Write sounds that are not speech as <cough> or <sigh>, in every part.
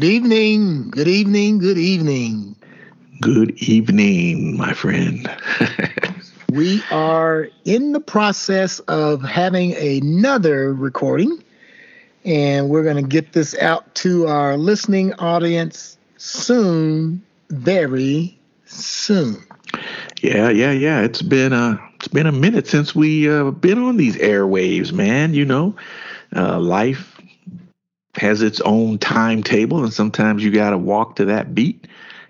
Good evening. Good evening. Good evening. Good evening, my friend. <laughs> we are in the process of having another recording, and we're going to get this out to our listening audience soon, very soon. Yeah, yeah, yeah. It's been a it's been a minute since we uh, been on these airwaves, man. You know, uh, life has its own timetable, and sometimes you got to walk to that beat.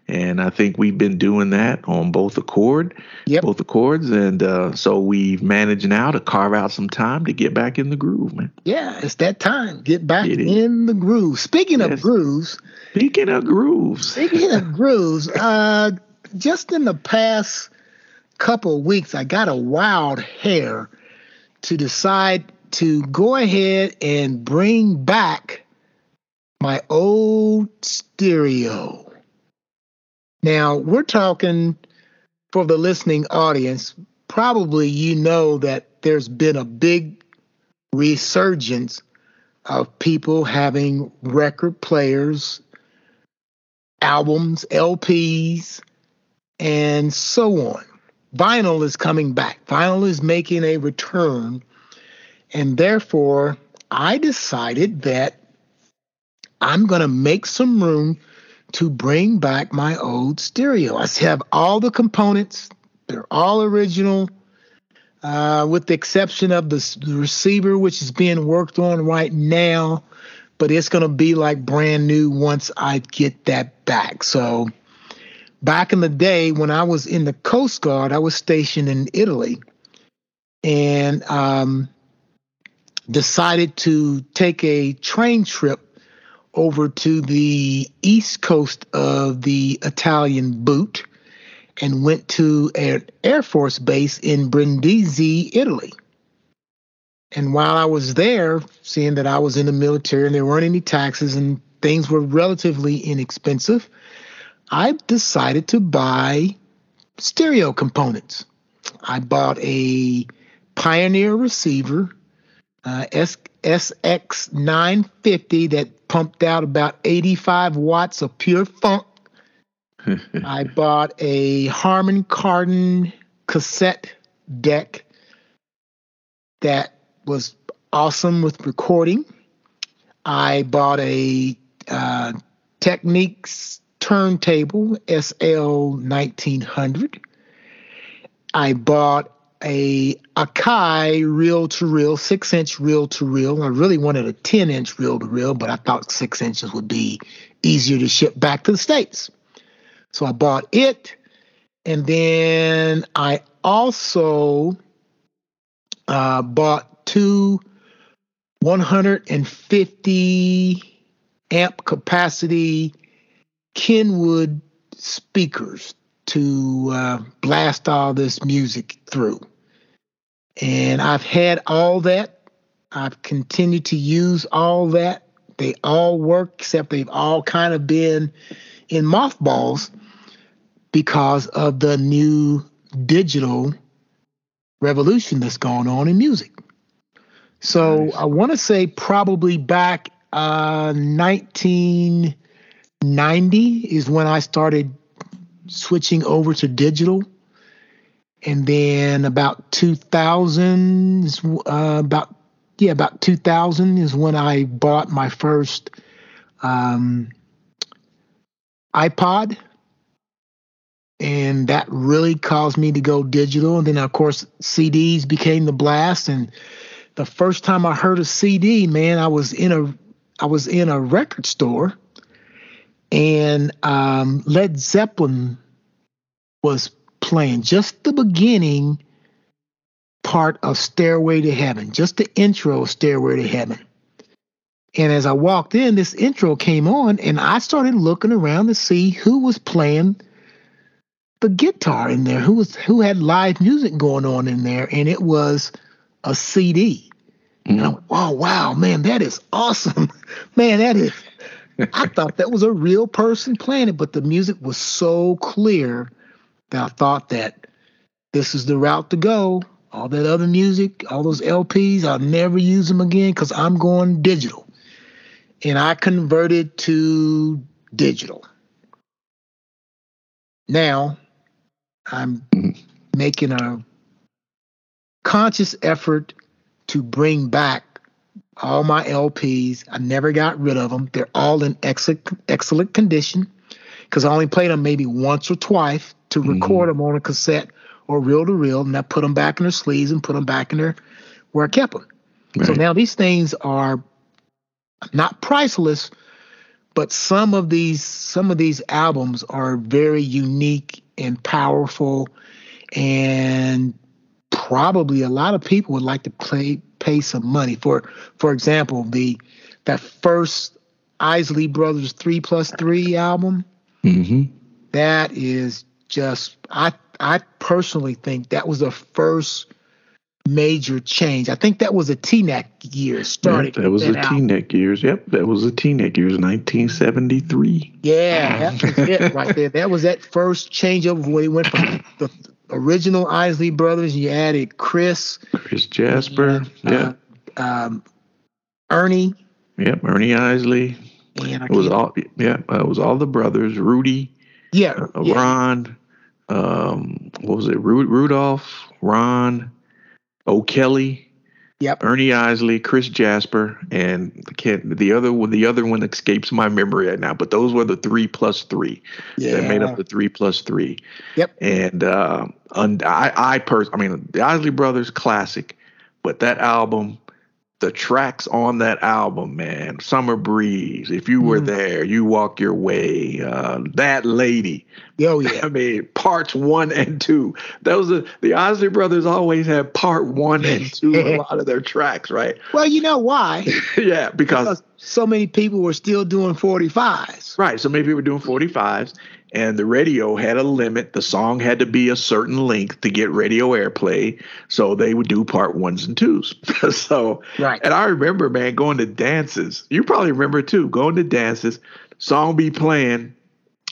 And I think we've been doing that on both accord, yep. both accords, and uh, so we've managed now to carve out some time to get back in the groove, man. Yeah, it's that time. Get back in the groove. Speaking yes. of grooves. Speaking of grooves. Speaking of <laughs> grooves, uh, just in the past couple weeks, I got a wild hair to decide to go ahead and bring back my old stereo. Now, we're talking for the listening audience, probably you know that there's been a big resurgence of people having record players, albums, LPs, and so on. Vinyl is coming back. Vinyl is making a return. And therefore, I decided that I'm going to make some room to bring back my old stereo. I have all the components, they're all original, uh, with the exception of the, receiver, which is being worked on right now. But it's going to be like brand new once I get that back. So, back in the day when I was in the Coast Guard, I was stationed in Italy and um, decided to take a train trip over to the east coast of the Italian boot and went to an Air Force base in Brindisi, Italy. And while I was there, seeing that I was in the military and there weren't any taxes and things were relatively inexpensive, I decided to buy stereo components. I bought a Pioneer receiver, uh, S- SX950 that pumped out about 85 watts of pure funk. <laughs> I bought a Harman Kardon cassette deck that was awesome with recording. I bought a uh, Technics turntable SL 1900. I bought a Akai reel to reel, six inch reel to reel. I really wanted a 10 inch reel to reel, but I thought six inches would be easier to ship back to the States. So I bought it. And then I also uh, bought two 150 amp capacity Kenwood speakers to uh, blast all this music through. And I've had all that. I've continued to use all that. They all work, except they've all kind of been in mothballs because of the new digital revolution that's going on in music. So nice. I want to say probably back uh, 1990 is when I started switching over to digital and then about 2000 uh, about yeah about 2000 is when i bought my first um, ipod. And that really caused me to go digital. And then of course cds became the blast. And the first time i heard a cd man i was in a i was in a record store. And um, led zeppelin was playing just the beginning part of Stairway to Heaven, just the intro of Stairway to Heaven. And as I walked in, this intro came on, and I started looking around to see who was playing the guitar in there, who was who had live music going on in there, and it was a CD. Mm-hmm. And I went, oh wow, man, that is awesome. <laughs> man, that is I thought that was a real person playing it, but the music was so clear that I thought that this is the route to go. All that other music, all those LPs, I'll never use them again because I'm going digital. and I converted to digital. Now I'm mm-hmm. making a conscious effort to bring back all my LPs. I never got rid of them. They're all in excellent, excellent condition because I only played them maybe once or twice to Mhm. record them on a cassette or reel to reel, and I put them back in their sleeves and put them back in there where I kept them. So now these things are not priceless, but some of these some of these albums are very unique and powerful, and probably a lot of people would like to play pay some money for. For example, the that first Isley Brothers three plus three album hmm that is just I I personally think that was the first major change. I think that was a T-Neck year started. that was the. T-neck years. Yep, that was the T-neck years, 1973. Yeah, that was it right there. That was that first change up where you went from the original Isley Brothers. You added Chris, Chris Jasper. uh, yeah. um, Ernie, Yep, Ernie Isley. and It was all yeah, uh, it was all the brothers, Rudy, yeah, uh, yeah, Ron, um, what was it? Ru- Rudolph, Ron, O'Kelly, yep. Ernie Isley, Chris Jasper, and the kid, the other one, the other one escapes my memory right now. But those were the three plus three Yeah, that made up the three plus three. Yep. And uh, und- I, I pers- I mean, the Isley Brothers classic, but that album, the tracks on that album, man, Summer Breeze, If You Were Mm. There, You Walk Your Way, uh, That Lady. oh yeah, <laughs> I mean, parts one and two. Those are the Isley Brothers always have part one and <laughs> two a lot of their tracks, right? Well, you know why? <laughs> yeah, because Because so many people were still doing 45s. Right. So maybe we were doing 45s and the radio had a limit. The song had to be a certain length to get radio airplay. So they would do part ones and twos. <laughs> so, Right. and I remember, man, going to dances. You probably remember too, going to dances, song be playing.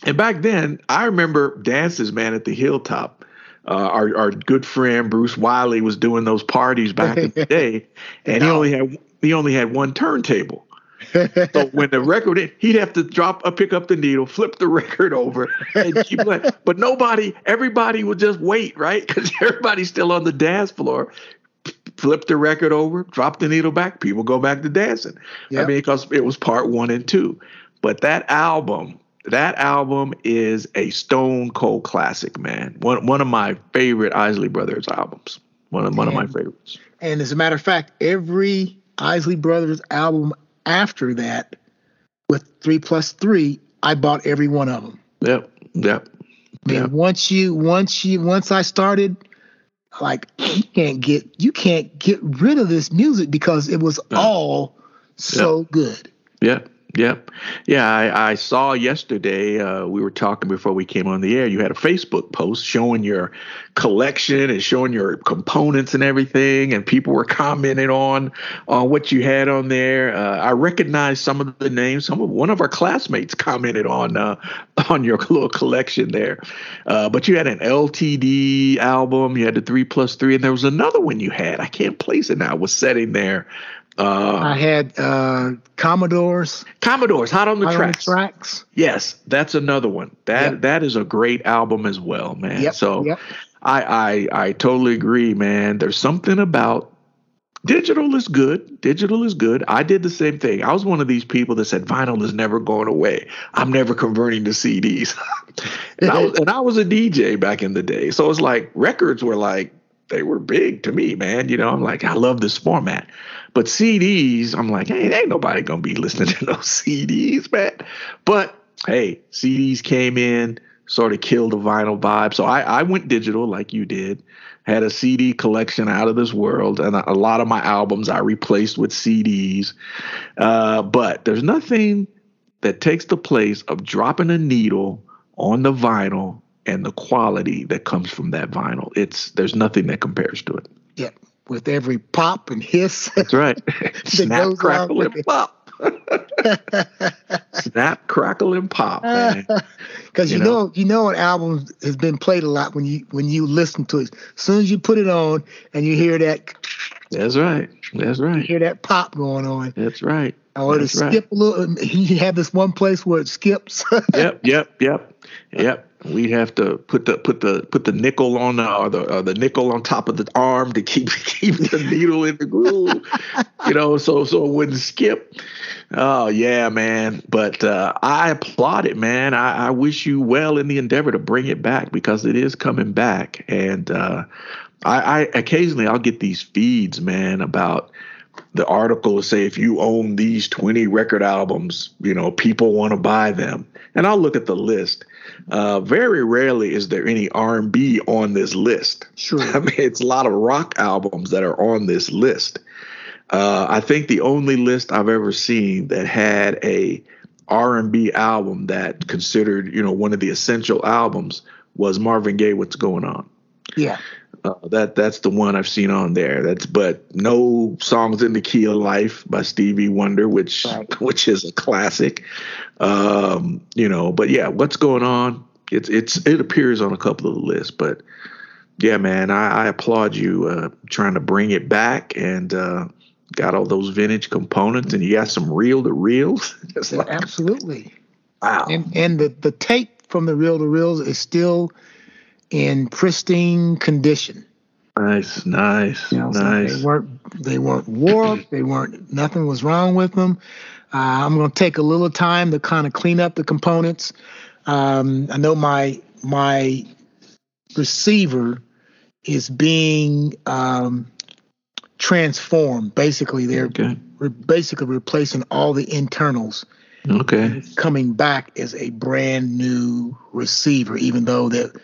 And back then, I remember dances, man, at the hilltop. Uh, our, our good friend Bruce Wiley was doing those parties back in the <laughs> day, and he only had he only had one turntable. So when the record, he'd have to drop, a pick up the needle, flip the record over, and keep playing. But nobody, everybody would just wait, right? Because everybody's still on the dance floor. Flip the record over, drop the needle back. People go back to dancing. I mean, because it was part one and two. But that album, that album is a stone cold classic, man. One one of my favorite Isley Brothers albums. One of one of my favorites. and as a matter of fact, every Isley Brothers album after that, with three plus three, I bought every one of them. Yep, yep. I mean, Yeah. once you once you once I started, like you can't get you can't get rid of this music because it was Yeah. all so good. Yep. Yep. Yeah, I, I saw yesterday, uh, we were talking before we came on the air. You had a Facebook post showing your collection and showing your components and everything, and people were commenting on on what you had on there. Uh, I recognized some of the names. Some of one of our classmates commented on uh, <laughs> on your little collection there. Uh, but you had an LTD album, you had the three plus three, and there was another one you had. I can't place it now. It was setting there. Uh, I had uh, Commodores Commodores, hot on the on the tracks. tracks. Yes, that's another one. That Yep. that is a great album as well, man. Yep. So yep. I, I I totally agree, man. There's something about digital is good. Digital is good. I did the same thing. I was one of these people that said vinyl is never going away. I'm never converting to CDs. <laughs> and I was and I was a DJ back in the day. So it's like records were like they were big to me, man. You know, I'm like, I love this format. But CDs, I'm like, hey, ain't nobody gonna be listening to <laughs> those CDs, man. But hey, CDs came in, sort of killed the vinyl vibe. So I, I went digital like you did. Had a CD collection out of this world, and a, a lot of my albums I replaced with CDs. Uh, but there's nothing that takes the place of dropping a needle on the vinyl and the quality that comes from that vinyl. It's there's nothing that compares to it. Yep. With every pop and hiss. That's right. <laughs> <laughs> <laughs> Snap, crackle, and pop. Snap, crackle, and pop, man. Because you, You know, know? you know, an album has been played a lot when you when you listen to it. As soon as you put it on and you hear that, That's right. That's right. You hear that pop going on. That's right. Or to skip right. a little. You have this one place where it skips. yep, yep, yep, yep. We have to put the put the put the nickel on the or the or the nickel on top of the arm to keep <laughs> keep the needle in the groove. you know, so so it wouldn't skip. Oh yeah, man. But uh, I applaud it, man. I, I, wish you well in the endeavor to bring it back because it is coming back. And uh, I, I occasionally I'll get these feeds, man, about the article say if you own these 20 record albums, you know, people want to buy them. And I'll look at the list. Uh, very rarely is there any R&B on this list. Sure. <laughs> I mean, it's a lot of rock albums that are on this list. Uh, I think the only list I've ever seen that had a R&B album that considered, you know, one of the essential albums was Marvin Gaye. What's going on? Yeah. Uh, that that's the one I've seen on there. That's but no songs in the key of life by Stevie Wonder, which right. <laughs> which is a classic. Um, you know, but yeah, what's going on? It's it's it appears on a couple of the lists, but yeah, man, I, I applaud you uh, trying to bring it back and uh, got all those vintage components, and you got some reel to reels. <laughs> like, Absolutely. Wow. And and the the tape from the reel to reels is still in pristine condition. Nice, nice, you know, nice. So they weren't they weren't warped. they weren't nothing was wrong with them. Uh, I'm going to take a little time to kind of clean up the components. Um, I know my my receiver is being um, transformed. Basically, they're okay. re- basically replacing all the internals. Okay. Coming back as a brand new receiver, even though that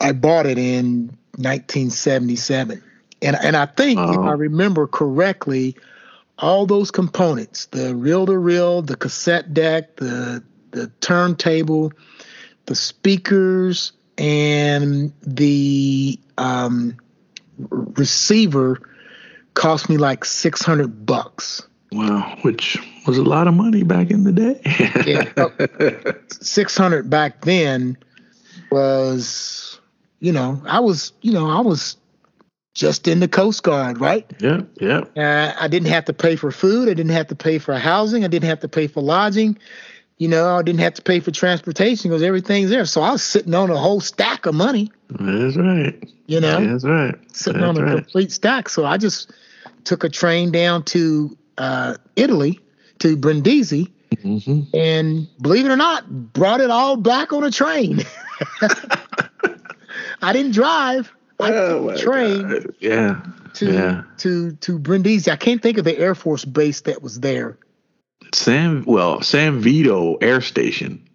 I bought it in 1977. And and I think if I remember correctly, all those components, the reel to reel, the cassette deck, the the turntable, the speakers, and the um, receiver cost me like 600 bucks. Wow, which was a lot of money back in the day. yeah, <laughs> 600 back then was, you know, I was, you know, I was just in the Coast Guard, right? Yeah, yeah. Uh, I didn't have to pay for food. I didn't have to pay for housing. I didn't have to pay for lodging. You know, I didn't have to pay for transportation because everything's there. So I was sitting on a whole stack of money. That's right. You know, that's right. Sitting that's on a right. complete stack. So I just took a train down to uh, Italy to Brindisi, mm-hmm. and believe it or not, brought it all back on a train. <laughs> I didn't drive. I oh train. God. Yeah. To yeah. to to Brindisi. I can't think of the Air Force base that was there. San well San Vito Air Station.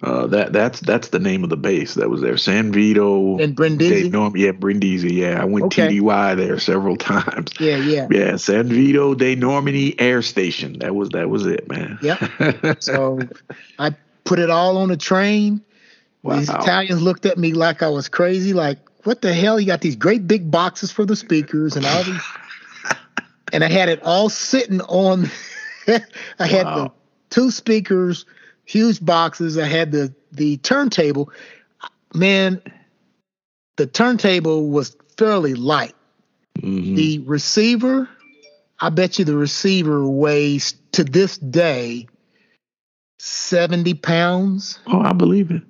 Uh, that that's that's the name of the base that was there. San Vito and Brindisi. Norm, yeah, Brindisi. Yeah, I went okay. TDY there several <laughs> times. Yeah, yeah, yeah. San Vito de Normandy Air Station. That was that was it, man. Yep. <laughs> so I put it all on a train. Wow. These Italians looked at me like I was crazy. Like, what the hell? You got these great big boxes for the speakers and all these. <laughs> and I had it all sitting on. <laughs> I had wow. the two speakers, huge boxes. I had the the turntable. Man, the turntable was fairly light. Mm-hmm. The receiver, I bet you the receiver weighs to this day 70 pounds. Oh, I believe it.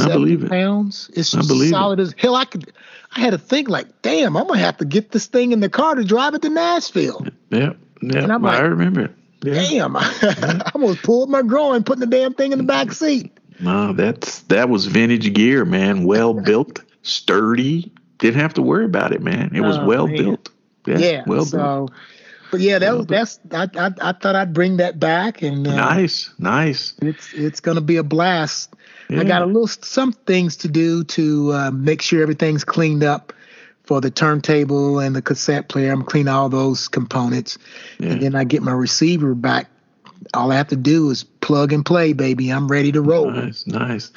I believe it. Pounds. It's I believe solid it. as hell. I could. I had to think like, damn, I'm gonna have to get this thing in the car to drive it to Nashville. Yeah, yeah. And I'm like, I remember it. Yeah. Damn, <laughs> yeah. I almost pulled my groin putting the damn thing in the back seat. No, that's that was vintage gear, man. Well built, sturdy. Didn't have to worry about it, man. It was oh, well man. built. Yeah, yeah, well so, built. But yeah, that was that's I, I I thought I'd bring that back and uh, nice, nice. It's it's gonna be a blast. Yeah. I got a little some things to do to uh, make sure everything's cleaned up for the turntable and the cassette player. I'm cleaning all those components, yeah. and then I get my receiver back. All I have to do is plug and play, baby. I'm ready to roll. Nice, nice,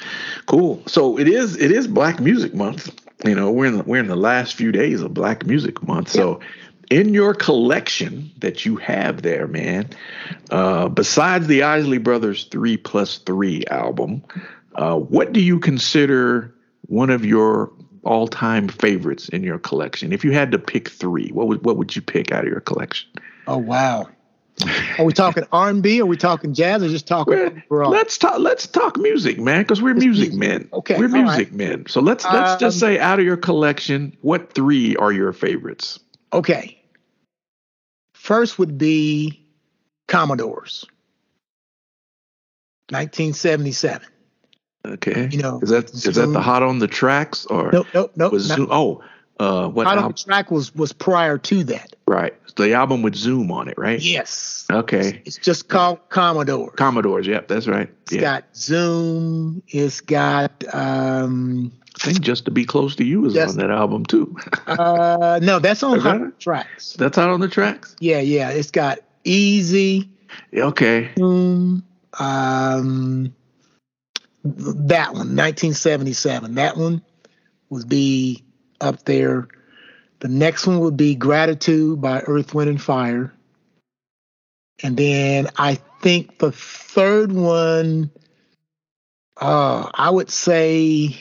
cool. So it is it is Black Music Month. You know, we're in the, we're in the last few days of Black Music Month. Yeah. So in your collection that you have there, man, uh, besides the Isley Brothers three plus three album, uh, what do you consider one of your all time favorites in your collection? If you had to pick three, what would what would you pick out of your collection? Oh wow. Are we talking <laughs> R and B? Are we talking jazz? Or just talking? Well, let's talk. Let's talk music, man, because we're music men. Okay, we're music right. men. So let's let's um, just say, out of your collection, what three are your favorites? Okay. First would be Commodores. 1977. Okay. You know, is that Zoom. is that the Hot on the Tracks or nope, nope, nope. Was Zoom, oh, uh, what Hot on the Track was was prior to that. Right. The album with Zoom on it, right? Yes. Okay. It's, it's just called Commodores. Commodores. Yep, that's right. It's yeah. got Zoom. It's got. um I think just to be close to you is on that album too. uh, no, that's on Hot on the Tracks. That's out on the tracks. Yeah, yeah. It's got Easy. Okay. Zoom. Um, that one, 1977. That one would be up there. The next one would be Gratitude by Earth, Wind, and Fire. And then I think the third one, uh, I would say,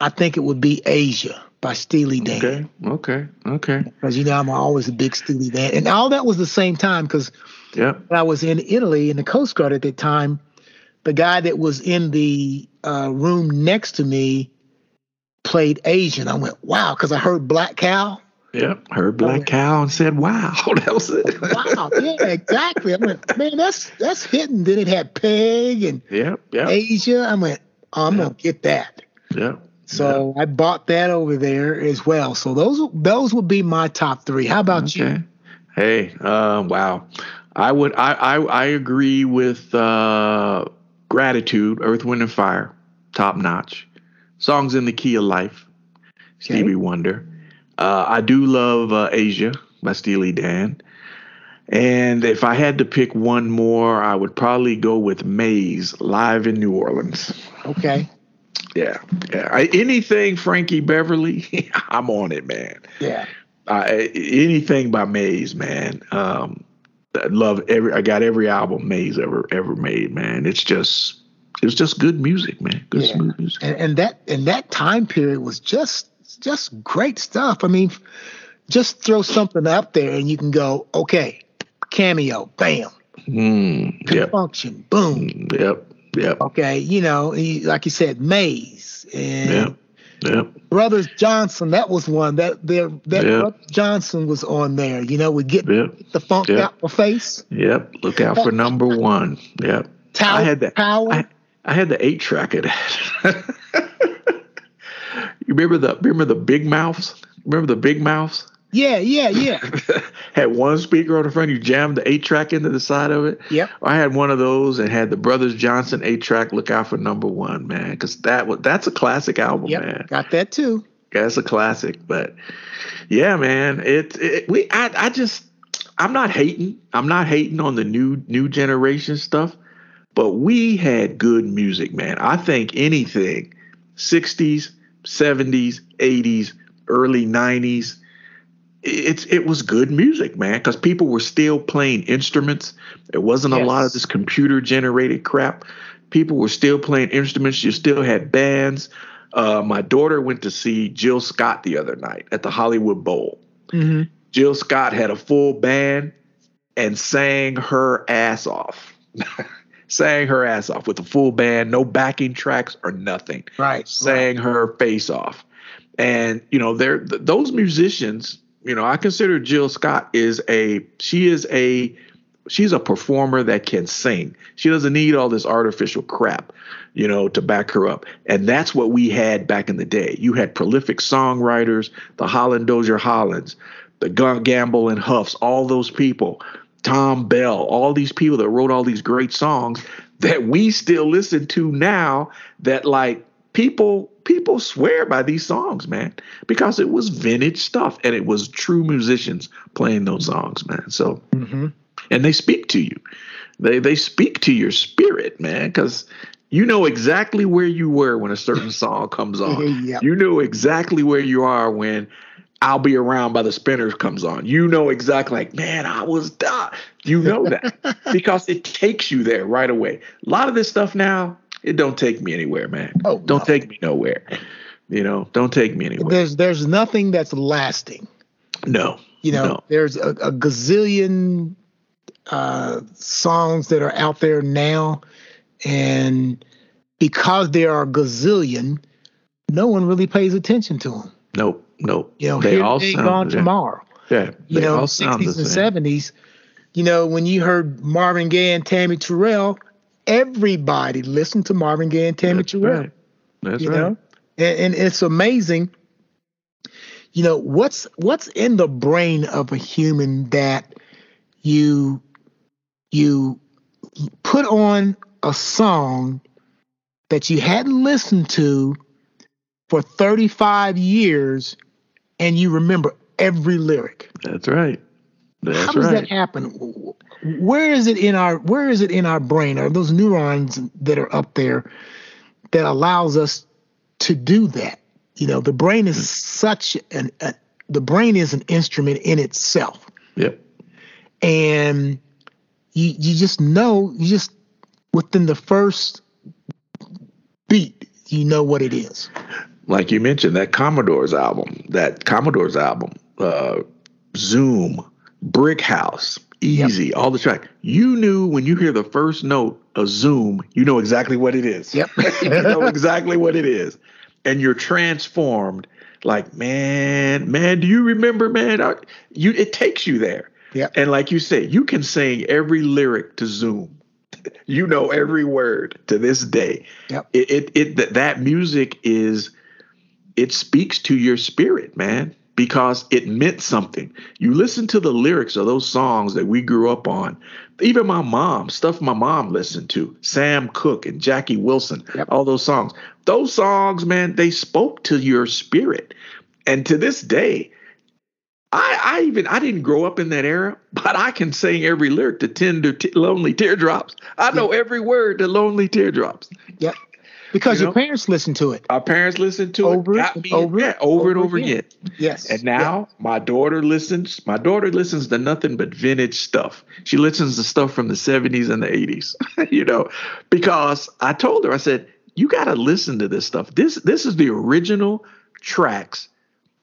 I think it would be Aja by Steely Dan. Okay, okay, okay. Because you know I'm always a big Steely Dan, and all that was the same time. Because yeah, I was in Italy in the Coast Guard at that time, the guy that was in the uh, room next to me played Asian. I went, wow, because I heard Black Cow. Yep, heard Black went, Cow and said, "Wow, that was it." wow, yeah, exactly. I went, man, that's that's hitting. Then it had Peg and yep, yep. Aja. I went, oh, I'm yep. gonna get that. Yep. So yep. I bought that over there as well. So those those would be my top three. How about okay. you? Hey, uh, wow. I would I I, I agree with uh, gratitude, Earth, Wind and Fire, top notch. Songs in the Key of Life, Stevie okay. Wonder. Uh, I do love uh, Aja by Steely Dan. And if I had to pick one more, I would probably go with Maze live in New Orleans. Okay. Yeah, yeah. I, anything Frankie Beverly, <laughs> I'm on it, man. Yeah. anything by Maze, man. Um, I love every. I got every album Maze ever ever made, man. It's just it's just good music, man. Good yeah. smooth music. And, and that and that time period was just just great stuff. I mean, just throw something up there and you can go, okay, cameo, bam, mm, yep. function, boom, mm, yep, yep. Okay, you know, like you said, Maze and yep. Yep. Brothers Johnson, that was one that there that. Johnson was on there. You know, we get the funk out the face. Yep. Look out for number one. Yep. Tower, I had that. Power. I, I had the eight track of that. <laughs> you remember the remember the big mouths? Remember the big mouths? Yeah, yeah, yeah. <laughs> had one speaker on the front. You jammed the eight track into the side of it. Yep. I had one of those and had the Brothers Johnson eight track. Look out for number one, man, because that was that's a classic album, yep, man. Got that too. That's a classic, but yeah, man. It, it we I I just I'm not hating. I'm not hating on the new new generation stuff, but we had good music, man. I think anything 60s, 70s, 80s, early 90s it's it was good music, man, because people were still playing instruments. It wasn't yes. a lot of this computer generated crap. People were still playing instruments. You still had bands. Uh, my daughter went to see Jill Scott the other night at the Hollywood Bowl. Mm-hmm. Jill Scott had a full band and sang her ass off. <laughs> sang her ass off with a full band, no backing tracks or nothing. Right. Sang right. her face off. And you know, they're th- those musicians you know, I consider Jill Scott is a she is a she's a performer that can sing. She doesn't need all this artificial crap, you know, to back her up. And that's what we had back in the day. You had prolific songwriters, the Holland Dozier Hollands, the Gamble and Huffs, all those people, Thom Bell, all these people that wrote all these great songs that we still listen to now that like people people swear by these songs, man, because it was vintage stuff and it was true musicians playing those songs, man. So, mm-hmm. and they speak to you. They they speak to your spirit, man, because you know exactly where you were when a certain <laughs> song comes on. yep. You know exactly where you are when I'll be around by the spinners comes on. You know exactly like, man, I was done. You know that <laughs> because it takes you there right away. A lot of this stuff now, it don't take me anywhere, man. Oh, don't no. take me nowhere. You know, don't take me anywhere. There's there's nothing that's lasting. No. You know, no. there's a, a gazillion uh, songs that are out there now, and because there are a gazillion, no one really pays attention to them. Nope. Nope. You know, they all they sound, gone yeah. tomorrow. Yeah. You they know, all sound the sixties and seventies. You know, when you heard Marvin Gaye and Tammy Terrell, everybody listened to Marvin Gaye and Tammy That's Terrell. right. That's you right. know, and, and it's amazing. You know what's what's in the brain of a human that you you put on a song that you hadn't listened to for 35 years and you remember every lyric. That's right. That's How does right. that happen? Where is it in our where is it in our brain? Are those neurons that are up there that allows us to do that? You know, the brain is such an a, the brain is an instrument in itself. Yep. And you you just know, you just within the first beat, you know what it is. Like you mentioned, that Commodores album, that Commodores album, uh, Zoom, Brick House, Easy, all the track. You knew when you hear the first note of Zoom, you know exactly what it is. Yep. <laughs> you know exactly what it is. And you're transformed. Like, man, man, do you remember, man? I- You it takes you there. Yep. And like you said, you can sing every lyric to Zoom. <laughs> You know every word to this day. Yep. It it, it that, that music is it speaks to your spirit, man, because it meant something. You listen to the lyrics of those songs that we grew up on. Even my mom, stuff my mom listened to, Sam Cooke and Jackie Wilson, Yep. all those songs. Those songs, man, they spoke to your spirit. And to this day, I, I even I didn't grow up in that era, <laughs> but I can sing every lyric to "Tender T- Lonely Teardrops." I know every word to "Lonely Teardrops." Yep. Because You your know? parents listened to it. Our parents listened to Over it, got me over yeah, it, over and over over again. again. Yes. And now my daughter listens. My daughter listens to nothing but vintage stuff. She listens to stuff from the 70s and the 80s, <laughs> you know, because I told her, I said, you got to listen to this stuff. This this is the original tracks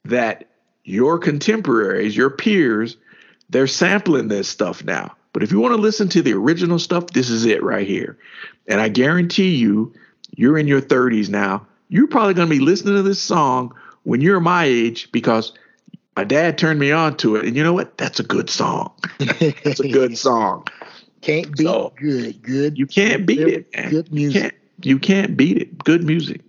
that your contemporaries, your peers, they're sampling this stuff now. But if you want to listen to the original stuff, this is it right here. And I guarantee you, you're in your 30s now. You're probably going to be listening to this song when you're my age because my dad turned me on to it. And you know what? That's a good song. It's a good <laughs> song. Can't beat So, good. Good. You can't beat it. Man. Good You music. can't, you can't beat it. Good music.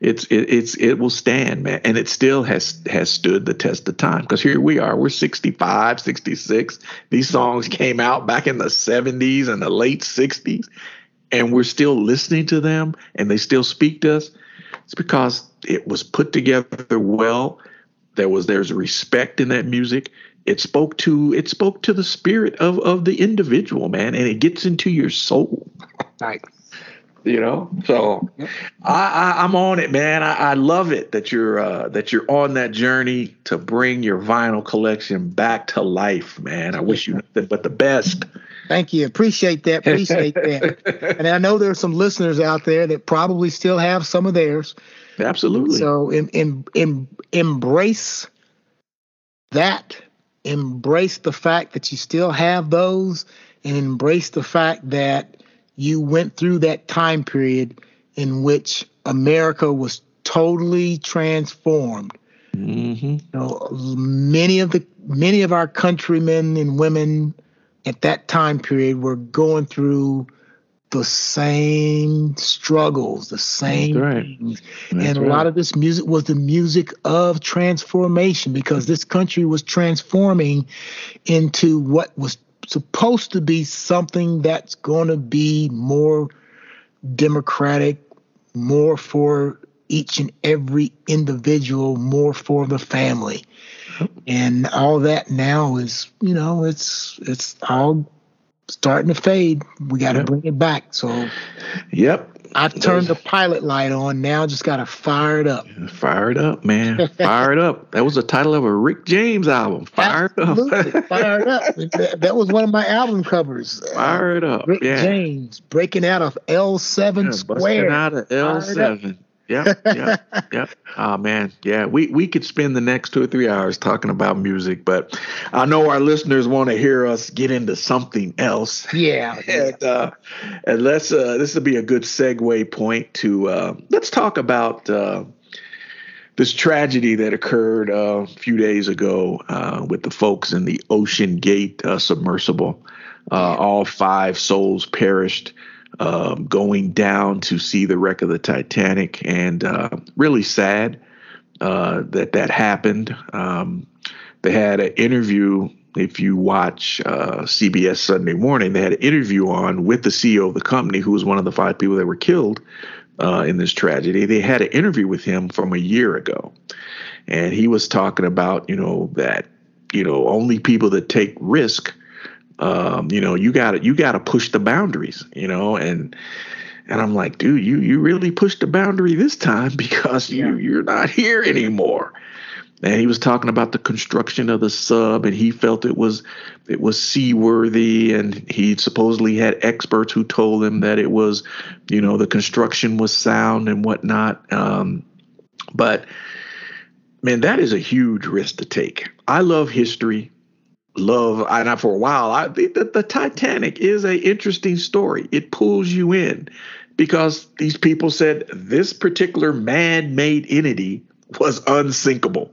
It's it, it's it will stand, man, and it still has has stood the test of time. Because here we are, we're 65, 66. These songs came out back in the 70s and the late 60s, and we're still listening to them, and they still speak to us. It's because it was put together well. There was there's respect in that music. It spoke to it spoke to the spirit of of the individual, man, and it gets into your soul Right. you know so I, I i'm on it man I, I love it that you're uh that you're on that journey to bring your vinyl collection back to life man i wish you nothing but the best Thank you. Appreciate that. Appreciate that. <laughs> And I know there are some listeners out there that probably still have some of theirs. absolutely So em, embrace that. Embrace the fact that you still have those, and embrace the fact that you went through that time period in which America was totally transformed. hmm You know, many of the many of our countrymen and women at that time period we were going through the same struggles, the same right. things. That's and a right. lot of this music was the music of transformation because this country was transforming into what was supposed to be something that's going to be more democratic, more for each and every individual, more for the family. And all that now is, you know, it's it's all starting to fade. We got to Yep. bring it back. So yep I turned the pilot light on. Now just got to fire it up. fire it up man fire it up that was the title of a rick james album fire it up fire it up. <laughs> That, that was one of my album covers. Fire it up Rick yeah James breaking out of L7 Yeah, Square. out of Fire it up. L7. Yeah, yeah, yeah. Oh man, yeah. We we could spend the next two or three hours talking about music, but I know our listeners want to hear us get into something else. Yeah, <laughs> and uh, and let's uh, this will be a good segue point to uh, let's talk about uh, this tragedy that occurred uh, a few days ago uh, with the folks in the OceanGate uh, submersible. Uh, all five souls perished um, going down to see the wreck of the Titanic, and uh, really sad uh, that that happened. Um, they had an interview. If you watch CBS Sunday Morning, they had an interview on with the CEO of the company, who was one of the five people that were killed uh, in this tragedy. They had an interview with him from a year ago, and he was talking about you know that you know only people that take risk, um, you know, you got to you got to push the boundaries, you know, and and I'm like, dude, you you really pushed the boundary this time <laughs> because yeah. you you're not here anymore. And he was talking about the construction of the sub and he felt it was it was seaworthy and he supposedly had experts who told him that it was you know the construction was sound and whatnot um, but man that is a huge risk to take. I love history love and for a while i think that the titanic is a interesting story it pulls you in because these people said this particular man-made entity was unsinkable.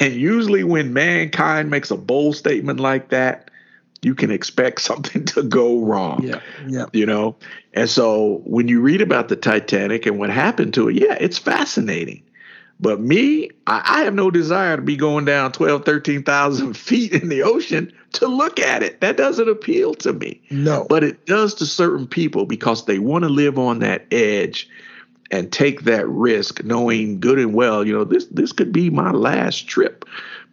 And usually, when mankind makes a bold statement like that, you can expect <laughs> something to go wrong. Yeah. Yeah. You know? And so when you read about the Titanic and what happened to it, yeah, it's fascinating. But me, I, I have no desire to be going down 12, 13,000 <laughs> feet in the ocean to look at it. That doesn't appeal to me. No. But it does to certain people because they want to live on that edge and take that risk, knowing good and well, you know, this this could be my last trip,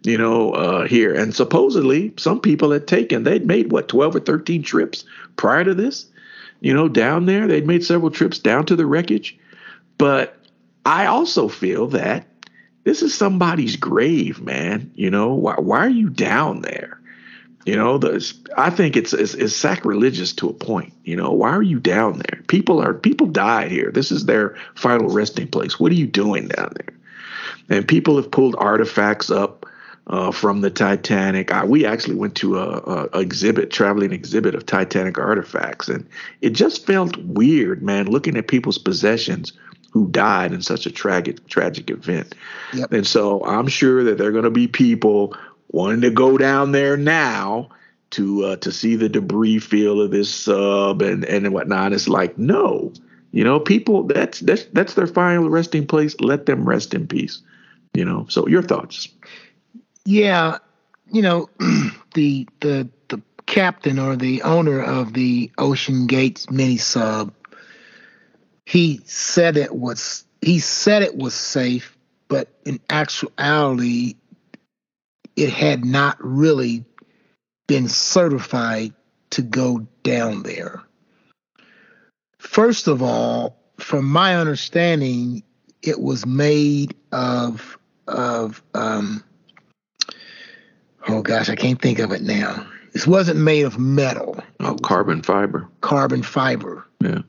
you know, uh, here. And supposedly, some people had taken they'd made what twelve or thirteen trips prior to this, you know, down there. They'd made several trips down to the wreckage, but I also feel that this is somebody's grave, man. You know, why why are you down there? You know, the, I think it's, it's, it's sacrilegious to a point. You know, why are you down there? People are people died here. This is their final resting place. What are you doing down there? And people have pulled artifacts up uh, from the Titanic. I, we actually went to a, a, exhibit, traveling exhibit of Titanic artifacts, and it just felt weird, man, looking at people's possessions who died in such a tragic tragic event. Yep. And so I'm sure that there are going to be people wanting to go down there now to uh, to see the debris field of this sub and and whatnot. It's like no, you know, people that's that's that's their final resting place. Let them rest in peace. You know. So your thoughts? Yeah, you know, <clears throat> the the the captain or the owner of the OceanGate's mini sub, he said it was he said it was safe, but in actuality, it had not really been certified to go down there. First of all, from my understanding, it was made of of um, oh gosh, I can't think of it now. This wasn't made of metal. Oh, carbon fiber. Carbon fiber. Yeah.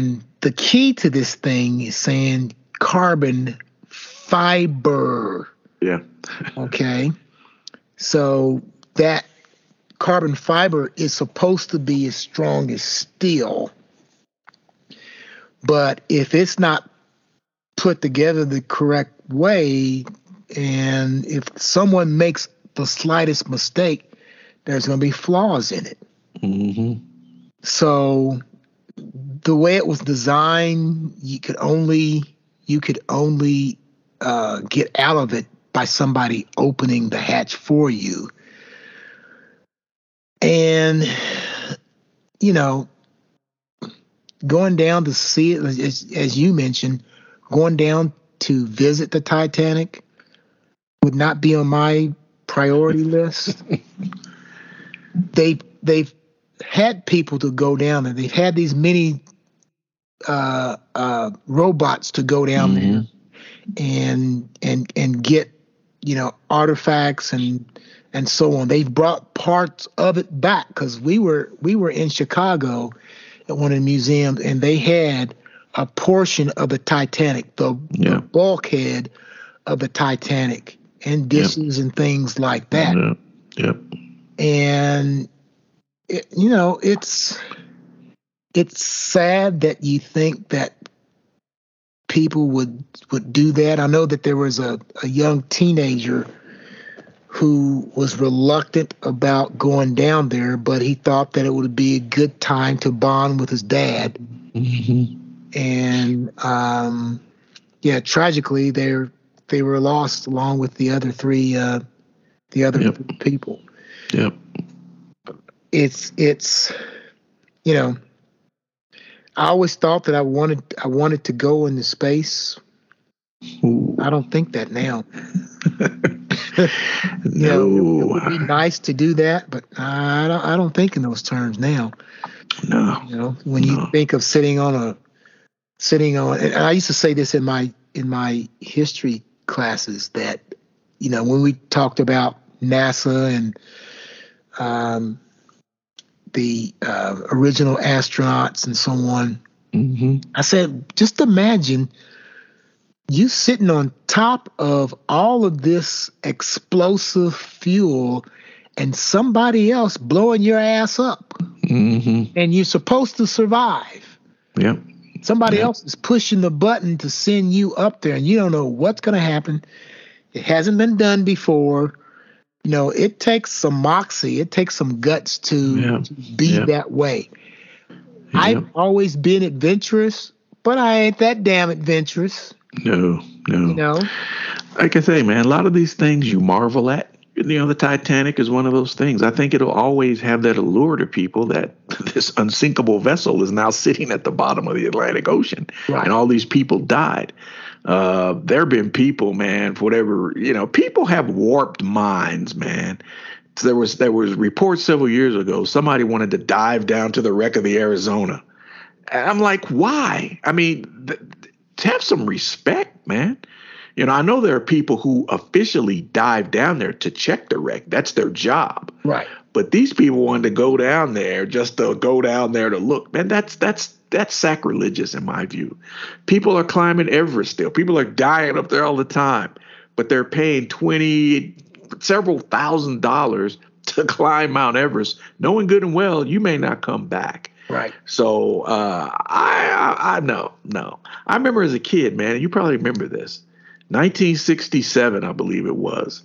And the key to this thing is saying carbon fiber. Yeah. <laughs> okay. So that carbon fiber is supposed to be as strong as steel. But if it's not put together the correct way, and if someone makes the slightest mistake, there's going to be flaws in it. Mm-hmm. So the way it was designed, you could only you could only uh, get out of it by somebody opening the hatch for you. And, you know, going down to see it, as, as you mentioned, going down to visit the Titanic would not be on my priority list. <laughs> they they've had people to go down and they've had these many uh, uh, robots to go down mm-hmm. there and and and get you know, artifacts and and so on. They've brought parts of it back because we were we were in Chicago at one of the museums and they had a portion of the Titanic, the, Yeah. the bulkhead of the Titanic, and dishes and things like that. Yep. Yep. and it, you know it's it's sad that you think that people would would do that i know that there was a, a young teenager who was reluctant about going down there but he thought that it would be a good time to bond with his dad Mhm. and um yeah tragically they they were lost along with the other three uh the other Yep. people Yep. it's it's you know I always thought that I wanted I wanted to go into space. Ooh. I don't think that now. <laughs> You know, it, it would be nice to do that, but I don't I don't think in those terms now. No. You know, when you think of sitting on a sitting on and I used to say this in my in my history classes that you know when we talked about NASA and um, the uh, original astronauts and so on, hmm I said, just imagine you sitting on top of all of this explosive fuel and somebody else blowing your ass up hmm and you're supposed to survive. Yep. Somebody Yeah. else is pushing the button to send you up there and you don't know what's going to happen. It hasn't been done before. You know, it takes some moxie, it takes some guts to, Yeah. to be Yeah. that way. Yep. I've always been adventurous, but I ain't that damn adventurous, No. No. you know. like I say, man, a lot of these things you marvel at. You know, the Titanic is one of those things. I think it'll always have that allure to people that <laughs> this unsinkable vessel is now sitting at the bottom of the Atlantic Ocean, Right. and all these people died. Uh, there have been people, man, for whatever you know. People have warped minds, man. There was there was reports several years ago. Somebody wanted to dive down to the wreck of the Arizona. And I'm like, why? I mean, th- have some respect, man. You know, I know there are people who officially dive down there to check the wreck. That's their job. Right. But these people wanted to go down there just to go down there to look. Man, that's that's that's sacrilegious in my view. People are climbing Everest still. People are dying up there all the time, but they're paying twenty, several thousand dollars to climb Mount Everest, knowing good and well you may not come back. Right. So uh, I, I I know no. I remember as a kid, man. You probably remember this. 1967, I believe it was.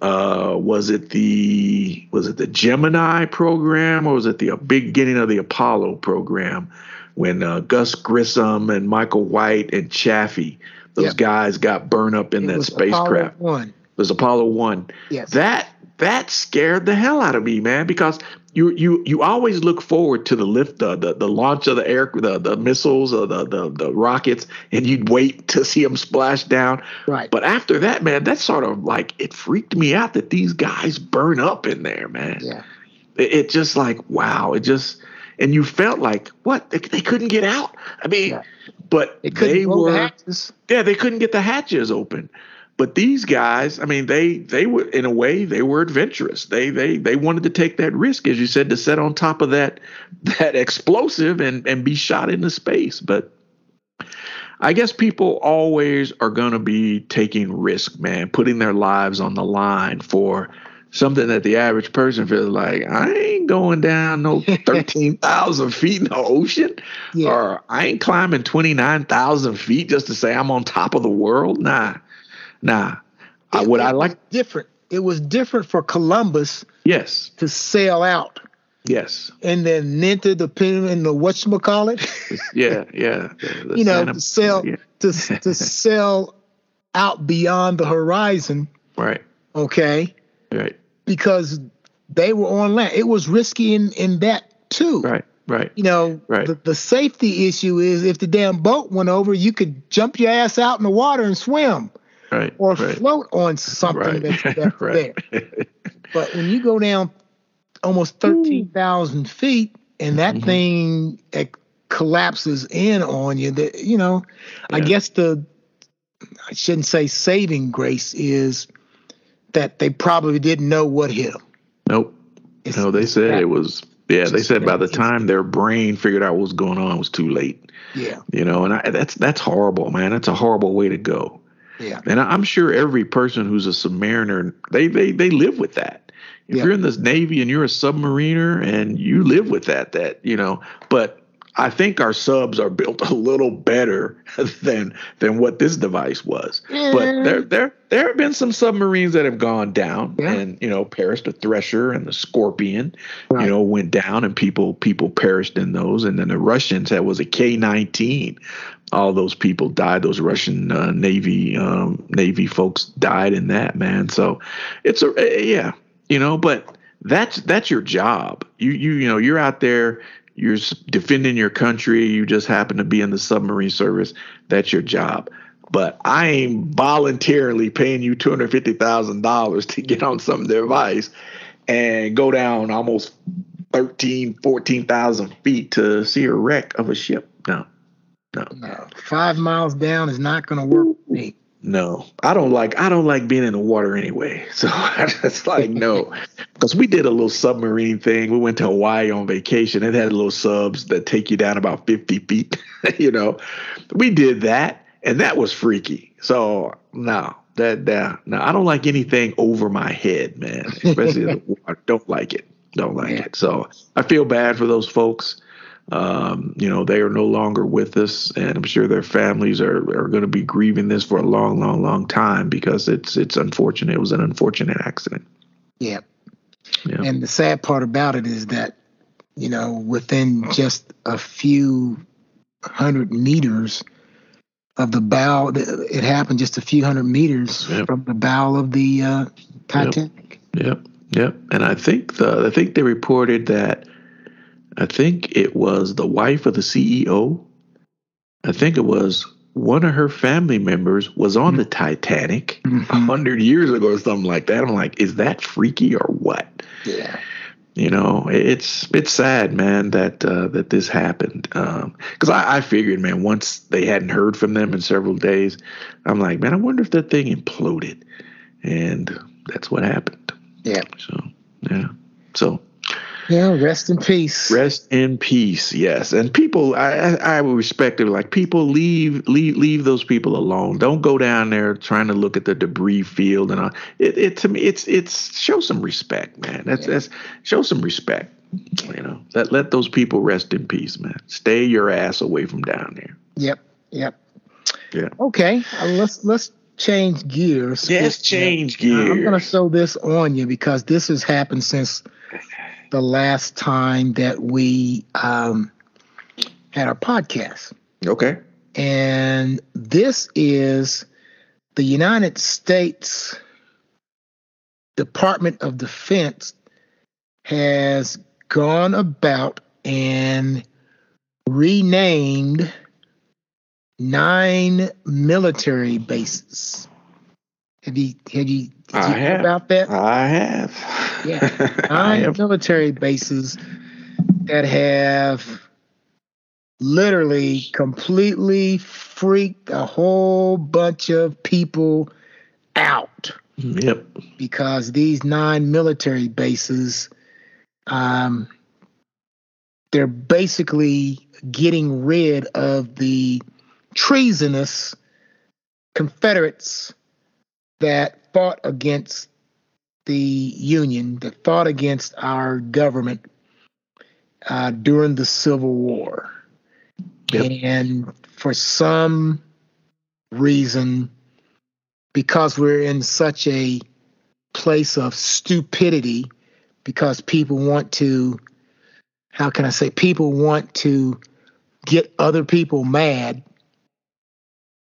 Uh, was it the was it the Gemini program or was it the beginning of the Apollo program when uh, Gus Grissom and Michael White and Chaffee those Yep. guys got burned up in It that was Apollo spacecraft? One. It was Apollo One Yes. that that scared the hell out of me, man, because you you you always look forward to the lift, the the, the launch of the air, the the missiles, or the, the the rockets, and you'd wait to see them splash down. Right. But after that, man, that sort of like it freaked me out that these guys burn up in there, man. yeah. It, it just like wow, it just and you felt like what they, they couldn't get out. I mean, Yeah. but couldn't they were the yeah, they couldn't get the hatches open. But these guys, I mean, they they were in a way they were adventurous. They they they wanted to take that risk, as you said, to set on top of that <laughs> that explosive and and be shot into space. But I guess people always are going to be taking risk, man, putting their lives on the line for something that the average person feels like I ain't going down no <laughs> thirteen thousand feet in the ocean Yeah. or I ain't climbing 29,000 feet just to say I'm on top of the world. Nah, nah. Uh, I, would I like? different. It was different for Columbus Yes, to sail out yes, and then enter the pin and the whatchamacallit, yeah, yeah. The- <laughs> the you know, Santa- to sail yeah, to <laughs> to sail out beyond the horizon, right, okay? right, Because they were on land. It was risky in in that too. right, right. You know, Right. the, the safety issue is if the damn boat went over, you could jump your ass out in the water and swim Right, or right, float on something right, that's, <laughs> that's right. there. But when you go down almost 13,000 feet and that Mhm. thing it collapses in on you, that, you know, I guess the, I shouldn't say saving grace is that they probably didn't know what hit them. Nope. No, they said it was Yeah, they said by the time their brain figured out what was going on, it was too late. Yeah. You know, and I, that's that's horrible, man. That's a horrible way to go. Yeah. And I'm sure every person who's a submariner, they they they live with that. If Yeah. you're in this Navy and you're a submariner and you live with that, that you know, but I think our subs are built a little better <laughs> than than what this device was. But there there there have been some submarines that have gone down, Yeah. and you know, Paris the Thresher and the Scorpion, Right. you know, went down, and people people perished in those. And then the Russians had was a K nineteen. All those people died. Those Russian uh, Navy um, Navy folks died in that man. So it's a eh, yeah, you know, but that's that's your job. You you you know you're out there. You're defending your country. You just happen to be in the submarine service. That's your job. But I ain't voluntarily paying you two hundred fifty thousand dollars to get on some device and go down almost 13, 14,000 feet to see a wreck of a ship. No, no, No, five miles down is not going to work for me. No. I don't like I don't like being in the water anyway. <laughs> So I just like no, <laughs> because we did a little submarine thing. We went to Hawaii on vacation. It had little subs that take you down about fifty feet. <laughs> you know, we did that, and that was freaky. So no, that that no, I don't like anything over my head, man. Especially in the water. Don't like it. Don't like Yeah. it. So I feel bad for those folks. Um, you know, they are no longer with us, and I'm sure their families are, are going to be grieving this for a long, long, long time because it's it's unfortunate. It was an unfortunate accident. Yeah. Yeah. And the sad part about it is that, you know, within just a few hundred meters of the bow, it happened just a few hundred meters Yep. from the bow of the uh, Titanic. Yep, yep. And I think the I think they reported that I think it was the wife of the CEO. I think it was one of her family members was on the Titanic <laughs> a Mhm. hundred years ago or something like that. I'm like, is that freaky or what? Yeah. You know, it's it's sad, man, that uh, that this happened. Because I, I figured, man, once they hadn't heard from them in several days, I'm like, man, I wonder if that thing imploded, and that's what happened. Yeah. So yeah. So Yeah. Rest in peace. rest in peace. Yes, and people, I I, I would respect it. Like people, leave leave leave those people alone. Don't go down there trying to look at the debris field and all. It, it to me, it's it's show some respect, man. That's Yeah. that's show some respect. You know, let let those people rest in peace, man. Stay your ass away from down there. Yep. Yep. Yeah. Okay. Uh, let's let's change gears. Yes, change gears. I'm going to gears. throw this on you because this has happened since the last time that we um, had our podcast. Okay. And this is the United States Department of Defense has gone about and renamed nine military bases. Have you have you, did I have. about that? I have. Yeah. <laughs> I nine have. military bases that have literally completely freaked a whole bunch of people out Yep. because these nine military bases um, they're basically getting rid of the treasonous confederates that fought against the union that fought against our government uh, during the civil war Yep. and for some reason because we're in such a place of stupidity because people want to how can i say people want to get other people mad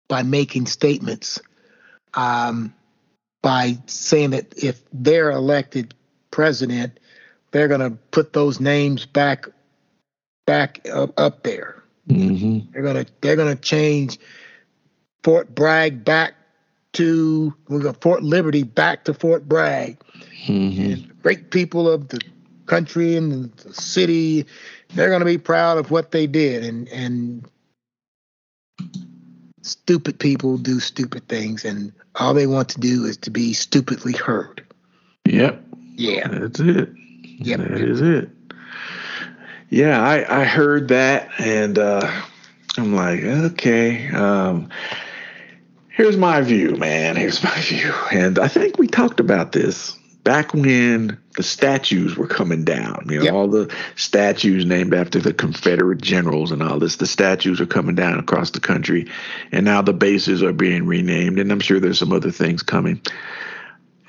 by making statements um, by saying that if they're elected president they're going to put those names back back up, up there hmm they're gonna they're gonna change Fort Bragg back to we're gonna Fort Liberty back to Fort Bragg. hmm And great people of the country and the city, they're gonna be proud of what they did. And and stupid people do stupid things, and all they want to do is to be stupidly heard. Yep. Yeah. That's it. Yep. That is it. Yeah, I, I heard that, and uh, I'm like, okay. Um, here's my view, man. Here's my <laughs> view, and I think we talked about this back when the statues were coming down, you know, yep. all the statues named after the Confederate generals and all this, the statues are coming down across the country. And now the bases are being renamed. And I'm sure there's some other things coming.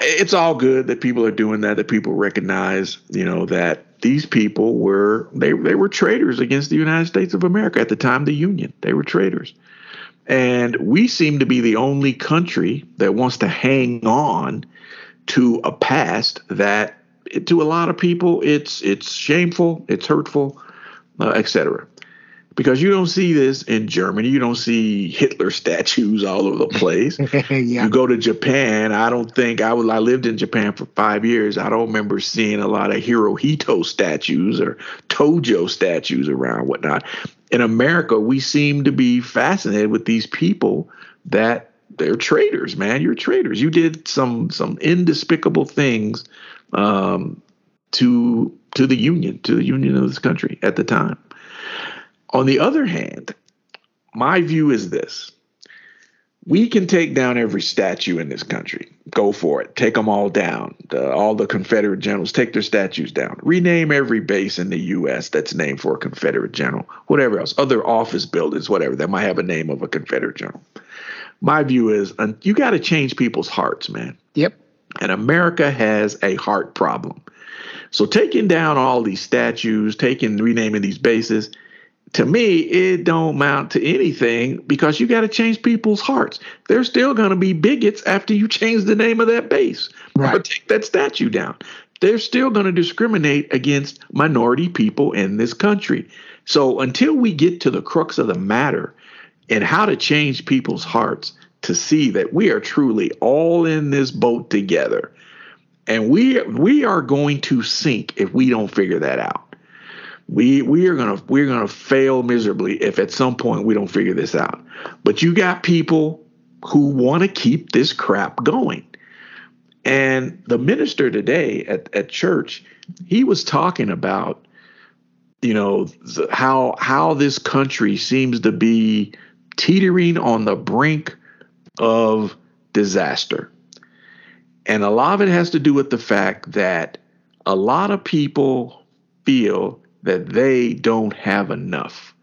It's all good that people are doing that, that people recognize, you know, that these people were they they were traitors against the United States of America at the time the Union. They were traitors. And we seem to be the only country that wants to hang on to a past that to a lot of people it's it's shameful, it's hurtful, uh, etc. Because you don't see this in Germany, you don't see Hitler <laughs> statues all over the place. <laughs> yeah. You go to Japan, I don't think I was I lived in Japan for 5 years. I don't remember seeing a lot of Hirohito statues or Tojo statues around whatnot. In America, we seem to be fascinated with these people that they're traitors, man. You're traitors. You did some some indespicable things um, to to the union, to the union of this country at the time. On the other hand, my view is this: we can take down every statue in this country. Go for it. Take them all down. all the Confederate generals take their statues down. Rename every base in the U.S. that's named for a Confederate general. Whatever else, other office buildings, whatever that might have a name of a Confederate general my view is uh, you got to change people's hearts, man. Yep. And America has a heart problem. So taking down all these statues, taking renaming these bases, to me, it don't amount to anything because you got to change people's hearts. They're still going to be bigots after you change the name of that base right. or take that statue down. They're still going to discriminate against minority people in this country. So until we get to the crux of the matter and how to change people's hearts to see that we are truly all in this boat together. And we we are going to sink if we don't figure that out. We we are gonna we're gonna fail miserably if at some point we don't figure this out. But you got people who want to keep this crap going. And the minister today at, at church, he was talking about, you know, how how this country seems to be teetering on the brink of disaster. And a lot of it has to do with the fact that a lot of people feel that they don't have enough.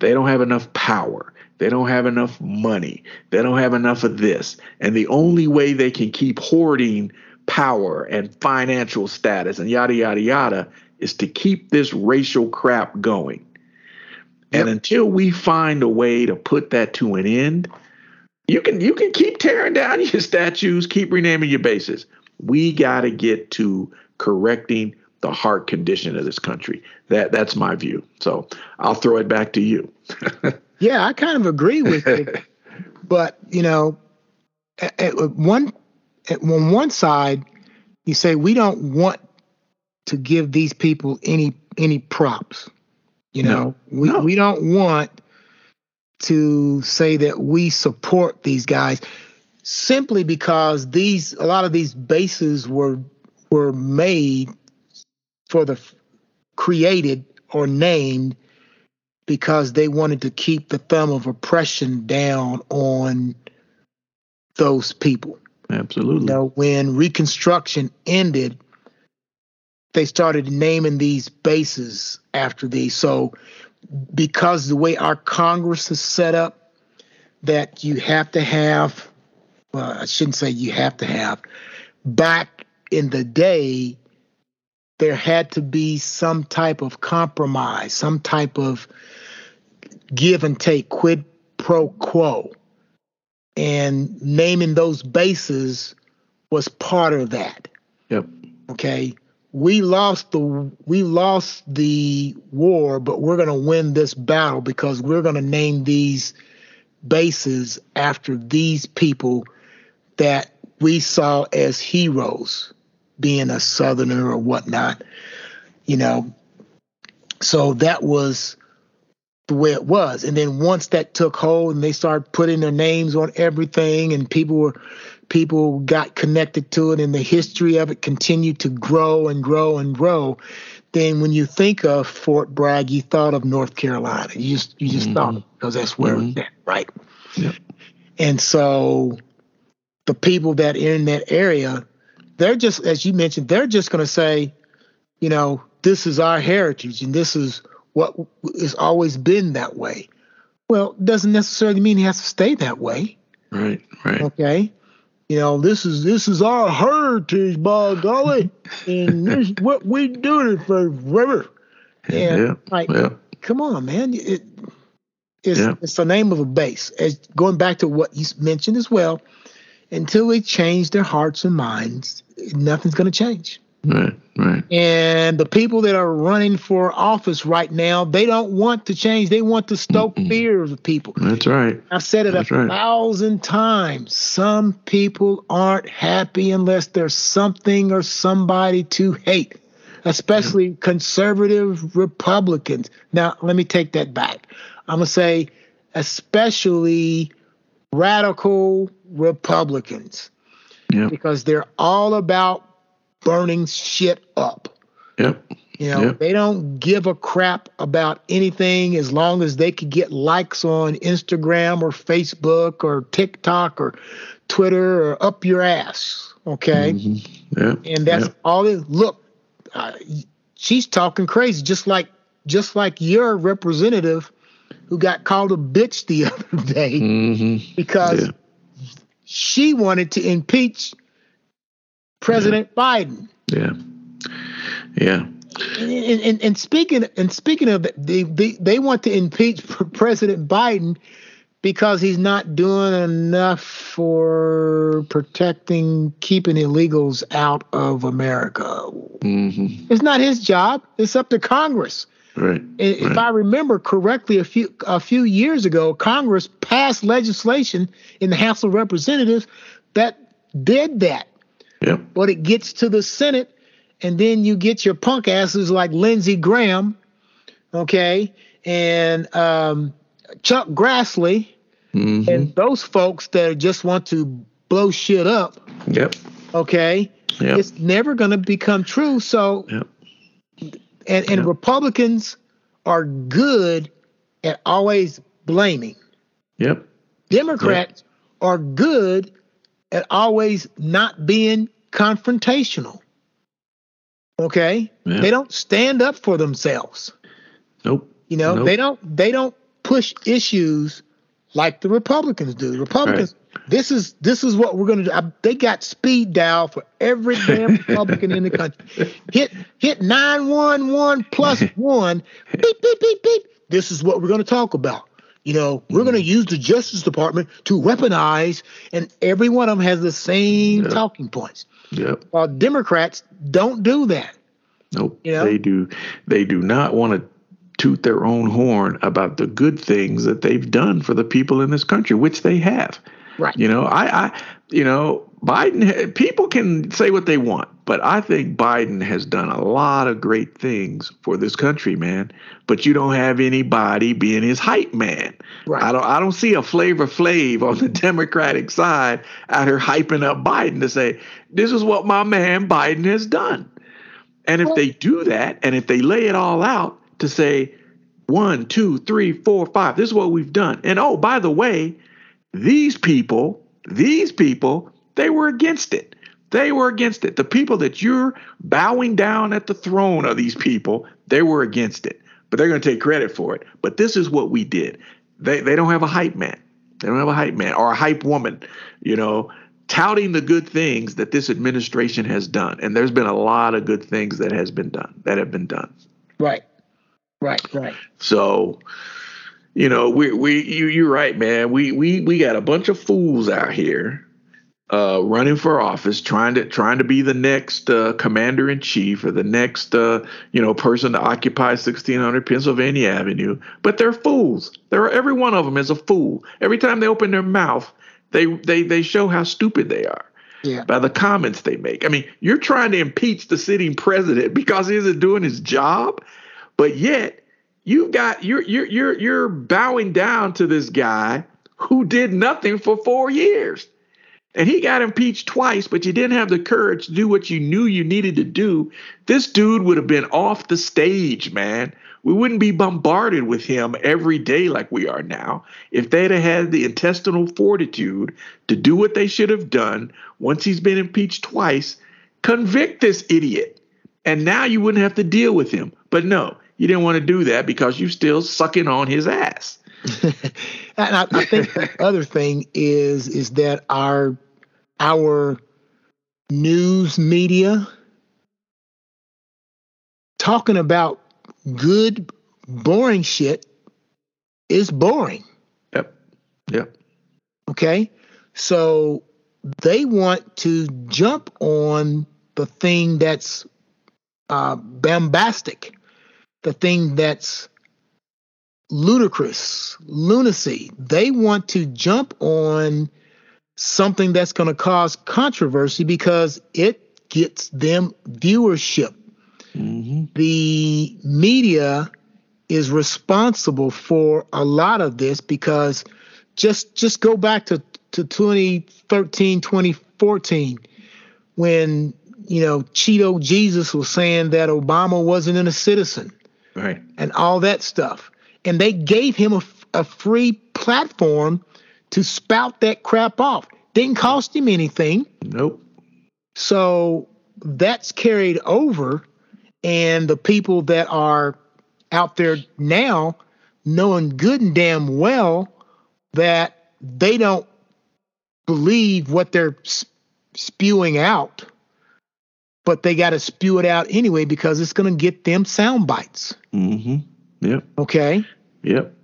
They don't have enough power. They don't have enough money. They don't have enough of this. And the only way they can keep hoarding power and financial status and yada, yada, yada is to keep this racial crap going. And until we find a way to put that to an end, you can you can keep tearing down <laughs> your statues, keep renaming your bases. We got to get to correcting the heart condition of this country. That that's my view. So I'll throw it back to you. <laughs> yeah, I kind of agree with it, <laughs> but you know, at, at one at, on one side, you say we don't want to give these people any any props. You know, no. we no. we don't want to say that we support these guys simply because these a lot of these bases were were made for the created or named because they wanted to keep the thumb of oppression down on those people. Absolutely. You know, when Reconstruction ended, they started naming these bases after these. So, because the way our Congress is set up, that you have to have, well, I shouldn't say you have to have, back in the day, there had to be some type of compromise, some type of give and take, quid pro quo. And naming those bases was part of that. Yep. Okay we lost the we lost the war, but we're going to win this battle because we're going to name these bases after these people that we saw as heroes, being a Southerner or whatnot, you know. So that was the way it was. And then once that took hold and they started putting their names on everything and people were people got connected to it and the history of it continued to grow and grow and grow, then when you think of Fort Bragg, you thought of North Carolina. You just you just mm-hmm. thought because that's where mm-hmm. it's at, right? Yep. And so the people that are in that area, they're just as you mentioned, they're just going to say, you know, this is our heritage and this is what has always been that way. Well, doesn't necessarily mean he has to stay that way. Right, right. Okay. You know, this is this is our heritage, by golly, and this is what we do it for forever. And yeah, like, yeah. come on, man. It, it's, yeah. it's the name of a base. As going back to what you mentioned as well, until they change their hearts and minds, nothing's going to change. Right, right. And the people that are running for office right now, they don't want to change. They want to stoke Mm-mm. fears of people. That's right. I've said it That's a right. thousand times. Some people aren't happy unless there's something or somebody to hate, especially yeah. conservative Republicans. Now, let me take that back. I'm going to say, especially radical Republicans. Yeah. Because they're all about burning shit up. Yep. You know, yep. they don't give a crap about anything as long as they could get likes on Instagram or Facebook or TikTok or Twitter or up your ass. Okay. Mm-hmm. Yep. And that's all it look, uh, she's talking crazy, just like just like your representative who got called a bitch the <laughs> other day mm-hmm. because yeah. she wanted to impeach President yeah. Biden. Yeah. Yeah. And, and, and, speaking and speaking of they, they they want to impeach <laughs> President Biden because he's not doing enough for protecting keeping illegals out of America. Mm-hmm. It's not his job. It's up to Congress. Right. If right. I remember correctly, a few a few years ago, Congress passed legislation in the House of Representatives that did that. Yep. But it gets to the Senate, and then you get your punk asses like Lindsey Graham, okay, and um, Chuck Grassley, mm-hmm. and those folks that just want to blow shit up. Yep. Okay. Yep. It's never going to become true. So, yep. and and yep. Republicans are good at always blaming. Yep. Democrats are good at always not being confrontational. Okay? Yeah. They don't stand up for themselves. Nope. You know, nope. they don't they don't push issues like the Republicans do. Republicans right. this is this is what we're going to do. I, they got speed dial for every damn <laughs> Republican in the country. Hit hit 911 plus <laughs> 1 beep beep beep beep. This is what we're going to talk about. You know, we're going to mm-hmm. use the Justice Department to weaponize, and every one of them has the same yep. talking points. Yep. While Democrats don't do that. Nope. You know? They do. They do not want to toot their own horn about the good things that they've done for the people in this country, which they have. Right. You know, I, I, you know, Biden. People can say what they want, but I think Biden has done a lot of great things for this country, man. But you don't have anybody being his hype man. Right. I don't. I don't see a Flavor Flav on the <laughs> Democratic side out here hyping up Biden to say this is what my man Biden has done. And if they do that, and if they lay it all out to say one, two, three, four, five, this is what we've done. And oh, by the way, these people, these people, they were against it. They were against it. The people that you're bowing down at the throne of these people, they were against it. But they're going to take credit for it. But this is what we did. They they don't have a hype man. They don't have a hype man or a hype woman, you know, touting the good things that this administration has done. And there's been a lot of good things that has been done, that have been done. Right. Right, right. So, you know, we we you you're right, man. We we we got a bunch of fools out here uh, running for office, trying to trying to be the next uh, commander in chief or the next uh, you know person to occupy 1600 Pennsylvania Avenue, but they're fools. They're every one of them is a fool. Every time they open their mouth, they they they show how stupid they are. Yeah. By the comments they make. I mean, you're trying to impeach the sitting president <laughs> because he isn't doing his job, but yet you've got you're you're you're you're bowing down to this guy who did nothing for four years. And he got impeached twice, but you didn't have the courage to do what you knew you needed to do. This dude would have been off the stage, man. We wouldn't be bombarded with him every day like we are now if they'd have had the intestinal fortitude to do what they should have done once he's been impeached twice. Convict this idiot. And now you wouldn't have to deal with him. But no, you didn't want to do that because you're still sucking on his ass. <laughs> and I, I think the <laughs> other thing is is that our our news media talking about good boring shit is boring. Yep. Yep. Okay? So they want to jump on the thing that's uh, bombastic, the thing that's ludicrous, lunacy. They want to jump on something that's going to cause controversy because it gets them viewership. Mm-hmm. The media is responsible for a lot of this because just just go back to, to 2013, 2014 when you know Cheeto Jesus was saying that Obama wasn't a citizen. Right. And all that stuff and they gave him a, a free platform to spout that crap off. Didn't cost him anything. Nope. So that's carried over, and the people that are out there now knowing good and damn well that they don't believe what they're spewing out, but they got to spew it out anyway because it's going to get them sound bites. Mm-hmm. Yep. Okay. Yep.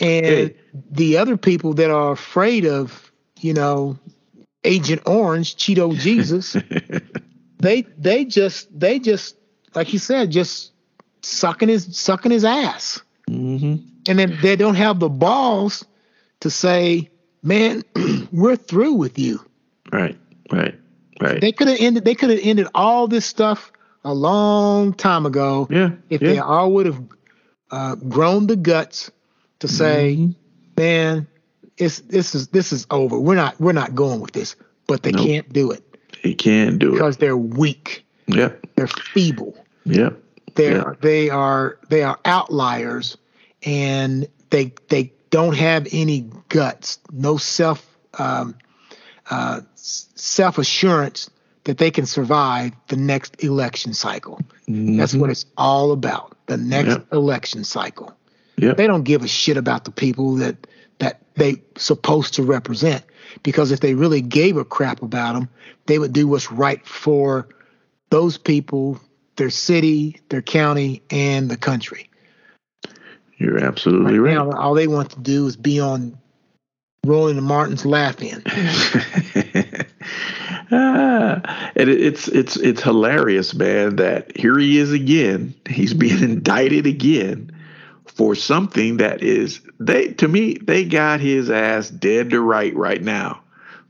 And hey. the other people that are afraid of, you know, Agent Orange, Cheeto <laughs> Jesus, they they just they just like you said, just sucking his sucking his ass. Mm-hmm. And then they don't have the balls to say, "Man, <clears throat> we're through with you." Right. Right. Right. They could have ended. They could have ended all this stuff a long time ago. Yeah. If yeah. they all would have uh, grown the guts to say, mm-hmm. "Man, it's this is this is over. We're not we're not going with this." But they nope. can't do it. They can't do because it because they're weak. Yep. They're feeble. Yep. They're yep. they are they are outliers, and they they don't have any guts, no self um, uh, self assurance that they can survive the next election cycle. Mm-hmm. That's what it's all about. The next yep. election cycle. Yep. They don't give a shit about the people that that they supposed to represent because if they really gave a crap about them, they would do what's right for those people, their city, their county, and the country. You're absolutely right. right. Now, all they want to do is be on Rowan and Martin's Laugh-In. <laughs> and it's it's it's hilarious, man. That here he is again. He's being <laughs> indicted again for something that is they to me they got his ass dead to right right now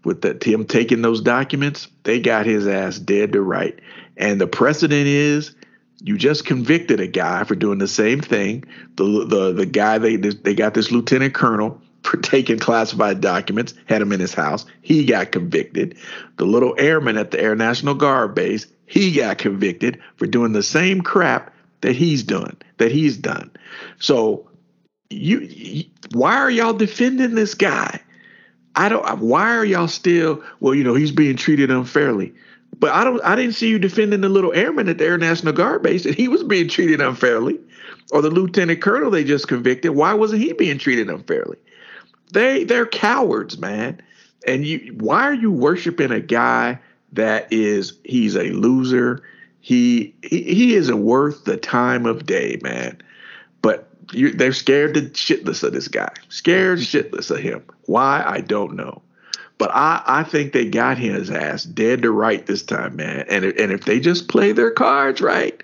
with that him taking those documents. They got his ass dead to right, and the precedent is you just convicted a guy for doing the same thing. The the the guy they they got this lieutenant colonel taking classified documents, had him in his house. He got convicted. The little airman at the Air National Guard base, he got convicted for doing the same crap that he's done, that he's done. So you, you why are y'all defending this guy? I don't why are y'all still well, you know, he's being treated unfairly. But I don't I didn't see you defending the little airman at the Air National Guard base that he was being treated unfairly. Or the lieutenant colonel they just convicted, why wasn't he being treated unfairly? They they're cowards, man. And you why are you worshiping a guy that is he's a loser? He he, he isn't worth the time of day, man. But you, they're scared to shitless of this guy. Scared <laughs> shitless of him. Why I don't know. But I, I think they got his ass dead to right this time, man. And if, and if they just play their cards right,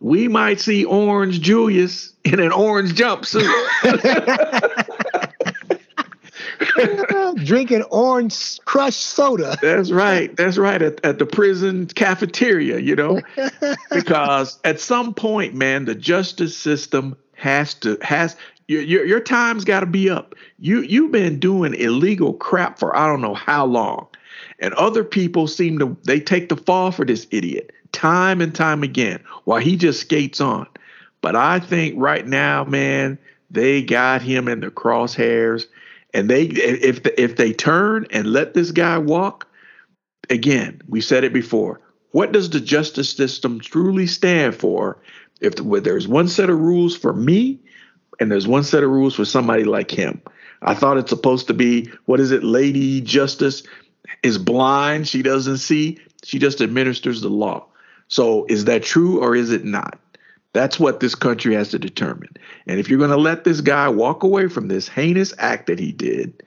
we might see Orange Julius in an orange jumpsuit. <laughs> <laughs> <laughs> drinking orange crushed soda. <laughs> That's right. That's right. At, at the prison cafeteria, you know, <laughs> because at some point, man, the justice system has to has your your, your time's got to be up. You you've been doing illegal crap for I don't know how long, and other people seem to they take the fall for this idiot time and time again while he just skates on. But I think right now, man, they got him in the crosshairs, and they if if they turn and let this guy walk, again, we said it before. What does the justice system truly stand for? If there's one set of rules for me, and there's one set of rules for somebody like him. I thought it's supposed to be what is it? Lady Justice is blind; she doesn't see. She just administers the law. So, is that true or is it not? That's what this country has to determine. And if you're going to let this guy walk away from this heinous act that he did,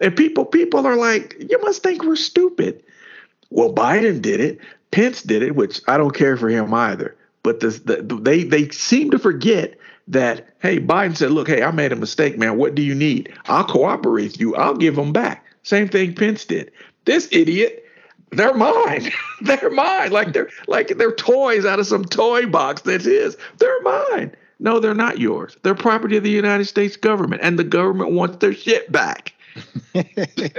and people people are like, you must think we're stupid. Well, Biden did it, Pence did it, which I don't care for him either. But the, they they seem to forget that hey, Biden said, look, hey, I made a mistake, man. What do you need? I'll cooperate with you. I'll give them back. Same thing Pence did. This idiot they're mine. <laughs> they're mine. Like they're like they're toys out of some toy box that's his. They're mine. No, they're not yours. They're property of the United States government, and the government wants their shit back. <laughs>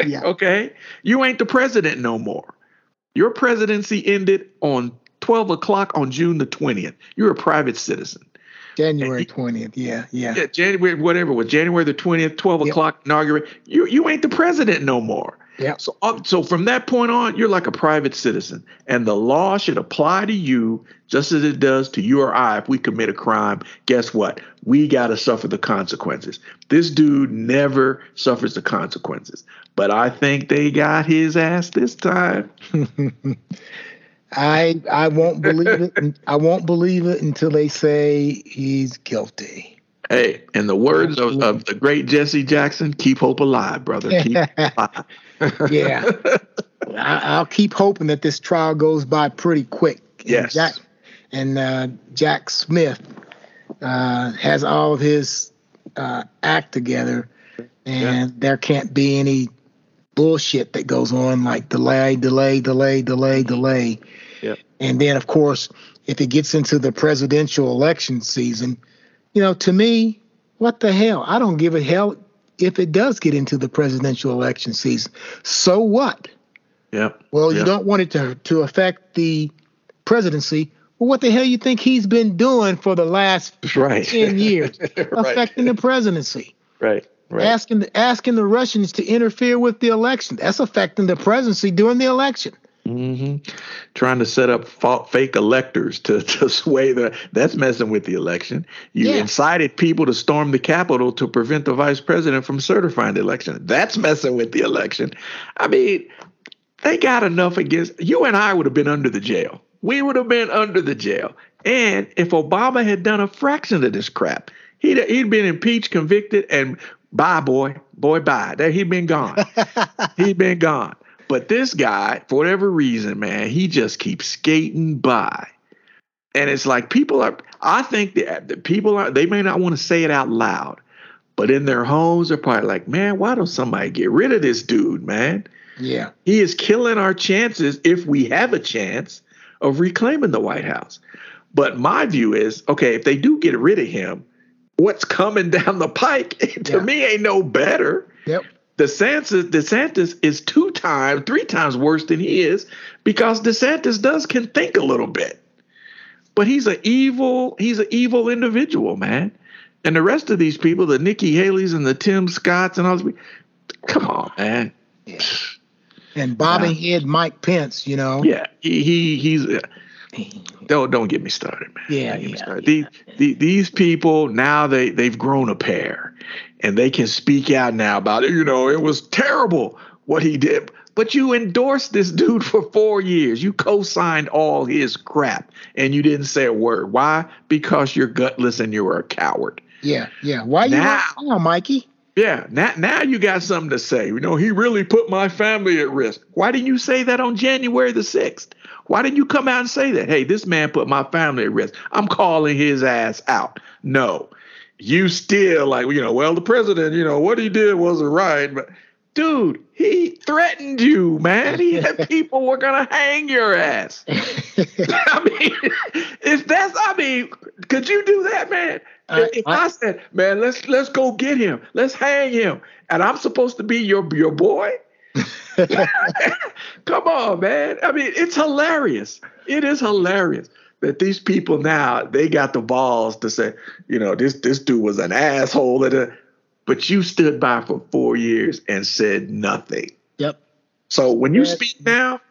yeah. okay? You ain't the president no more. Your presidency ended on 12 o'clock on June the 20th. You're a private citizen. January 20th. Yeah, yeah. Yeah, January, whatever, was January the 20th, 12 yep. o'clock inauguration. You, you ain't the president no more. Yeah. So uh, so from that point on, you're like a private citizen, and the law should apply to you just as it does to you or I if we commit a crime. Guess what? We got to suffer the consequences. This dude never suffers the consequences, but I think they got his ass this time. <laughs> I I won't believe it. I won't believe it until they say he's guilty. Hey, in the words of, of, the great Jesse Jackson, keep hope alive, brother. Keep <laughs> alive. yeah. I, will keep hoping that this trial goes by pretty quick. Yes. And Jack, and, uh, Jack Smith uh, has all of his uh, act together, and yeah. there can't be any bullshit that goes on like delay, delay, delay, delay, delay. Yeah. And then, of course, if it gets into the presidential election season – you know, to me, what the hell? I don't give a hell if it does get into the presidential election season. So what? Yeah. Well, you don't want it to to affect the presidency. Well, what the hell you think he's been doing for the last right. ten <laughs> years, right. affecting the presidency? Right. Right. Asking the, asking the Russians to interfere with the election. That's affecting the presidency during the election. Mm-hmm. Trying to set up fake electors to, <laughs> to sway the that's messing with the election. You yeah. incited people to storm the Capitol to prevent the vice president from certifying the election. That's messing with the election. I mean, they got enough against you and I would have been under the jail. We would have been under the jail. And if Obama had done a fraction of this crap, he'd he'd been impeached, convicted, and bye, boy, boy, bye. That He'd been gone. <laughs> he'd been gone. But this guy, for whatever reason, man, he just keeps skating by. And it's like people are, I think that the people are, they may not want to say it out loud, but in their homes, they're probably like, man, why don't somebody get rid of this dude, man? Yeah. He is killing our chances, if we have a chance, of reclaiming the White House. But my view is okay, if they do get rid of him, what's coming <laughs> down the pike to yeah. me ain't no better. Yep. DeSantis, DeSantis is two times, three times worse than he is because DeSantis does can think a little bit. But he's an evil, he's an evil individual, man. And the rest of these people, the Nikki Haley's and the Tim Scotts and all these, come on, man. Yeah. And bobbing head Mike Pence, you know. Yeah, he, he he's. Uh, <laughs> don't don't get me started, man. Yeah, yeah, started. yeah. These, the, these people now they they've grown a pair, and they can speak out now about it. You know, it was terrible what he did. But you endorsed this dude for four years. You co-signed all his crap, and you didn't say a word. Why? Because you're gutless and you were a coward. Yeah, yeah. Why now, you now, Mikey? Yeah, now now you got something to say. You know, he really put my family at risk. Why didn't you say that on January the sixth? Why didn't you come out and say that? Hey, this man put my family at risk. I'm calling his ass out. No, you still like you know well the president you know what he did wasn't right but dude, he threatened you, man. He had <laughs> people were gonna hang your ass. <laughs> I mean, if that's, I mean, could you do that, man? I- if I, I- said, man, let's let's go get him, let's hang him, and I'm supposed to be your your boy. <laughs> Come on, man. I mean, it's hilarious. It is hilarious that these people now they got the balls to say, you know, this this dude was an asshole, a- uh, but you stood by for four years and said nothing. Yep. So when you Yes. speak now,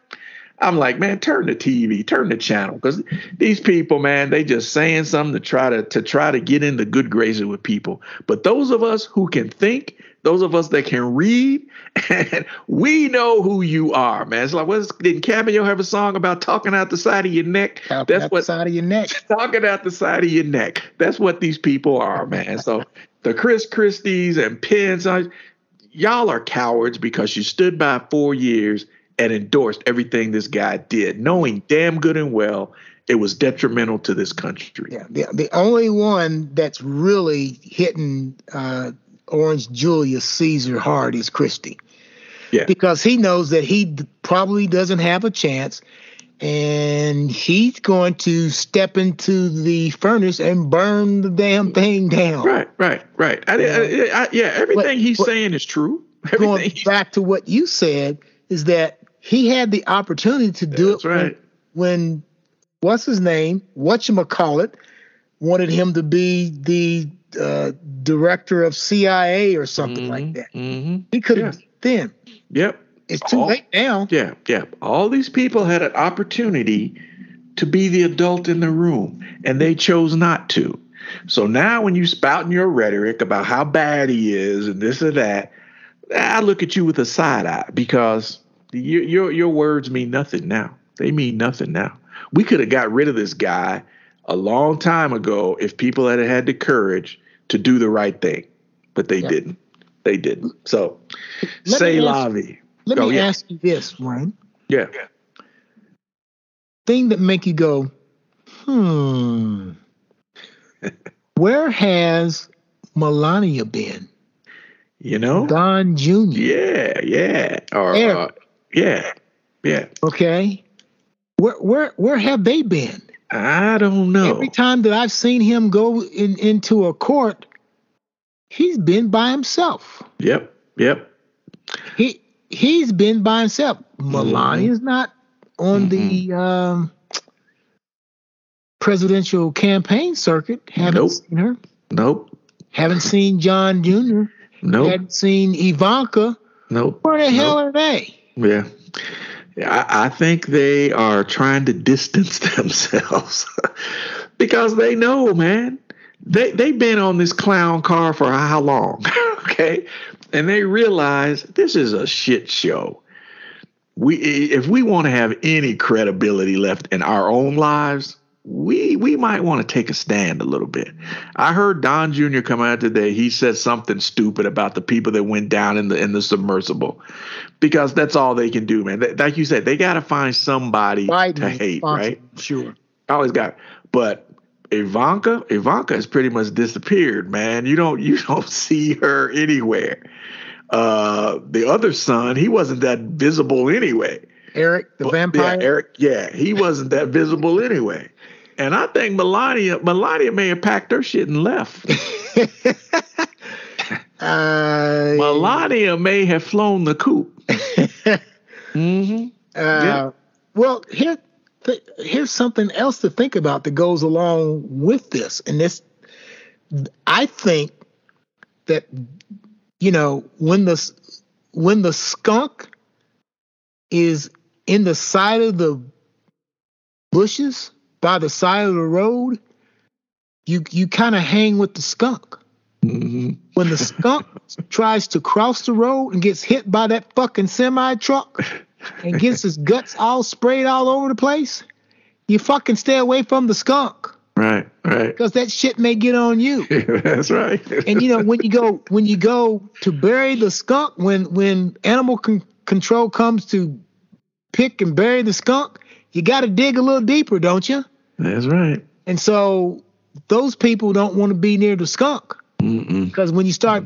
I'm like, man, turn the TV, turn the channel, because these people, man, they just saying something to try to to try to get in the good graces with people. But those of us who can think, those of us that can read, <laughs> and we know who you are, man. It's like, what's didn't Cameo have a song about talking out the side of your neck? Out That's the what side of your neck. <laughs> talking out the side of your neck. That's what these people are, man. So the Chris Christies and Pence, I- y'all are cowards because you stood by four years and endorsed everything this guy did, knowing damn good and well it was detrimental to this country. Yeah. The, the only one that's really hitting uh, Orange Julius Caesar hard is Christie. Yeah. Because he knows that he probably doesn't have a chance. And he's going to step into the furnace and burn the damn thing down. Right, right, right. I, I, I, yeah, everything he's but- saying is true. <laughs> Going Everything he's- back to what you said, is that he had the opportunity to do That's it when- right. when what's his name, whatchamacallit, wanted him to be the uh, director of CIA or something like that. hmm He could have then. Yep. It's too Oh. late now. Yeah, yeah. All these people had an opportunity to be the adult in the room, and they chose not to. So now, when you spouting your rhetoric about how bad he is and this or that, I look at you with a side eye because your your your words mean nothing now. They mean nothing now. We could have got rid of this guy a long time ago if people had had the courage to do the right thing, but they Yeah. didn't. They didn't. So, Let say me la ask- vie. Let Oh, me yeah. ask you this, Ryan. Yeah. Thing that make you go, hmm. <laughs> Where has Melania been? You know? Don Jr. Yeah, yeah. Or Eric. uh, yeah. Yeah. Okay. Where where where have they been? I don't know. Every time that I've seen him go in, into a court, he's been by himself. Yep. Yep. He he's been by himself. Melania's not on the um, presidential campaign circuit. Haven't Nope. seen her. Nope. Haven't seen John Jr. Nope. Haven't seen Ivanka. Nope. Where the hell are they? Yeah. I think they are trying to distance <laughs> themselves <laughs> because they know, man. They they've been on this clown car for how long? <laughs> okay, and they realize this is a shit show. We if we want to have any credibility left in our own lives, we we might want to take a stand a little bit. I heard Don Jr. come out today. He said something stupid about the people that went down in the in the submersible, because that's all they can do, man. Like you said, they got to find somebody Biden to hate, right? Sure. Always got. But Ivanka, Ivanka has pretty much disappeared, man. You don't you <laughs> don't see her anywhere. Uh, the other son, he wasn't that visible anyway. Eric, the But- vampire. Yeah, Eric. Yeah, he wasn't that visible anyway. And I think Melania, Melania may have packed her shit and left. <laughs> uh, Melania may have flown the coop. <laughs> hmm Uh, Yeah. Well, here, th- here's something else to think about that goes along with this, and this, I think that you know when the when the skunk is in the side of the bushes by the side of the road, you you kind of hang with the skunk. hmm When the skunk <laughs> tries to cross the road and gets hit by that fucking semi truck and gets his guts all sprayed all over the place, you fucking stay away from the skunk Right, right. because that shit may get on you. <laughs> That's right. And you know when you go when you go to bury the skunk when when animal con- control comes to pick and bury the skunk, you got to dig a little deeper, don't you? That's right. And so those people don't want to be near the skunk because when you start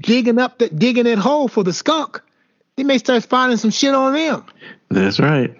digging up that digging that hole for the skunk, they may start finding some shit on them. That's right.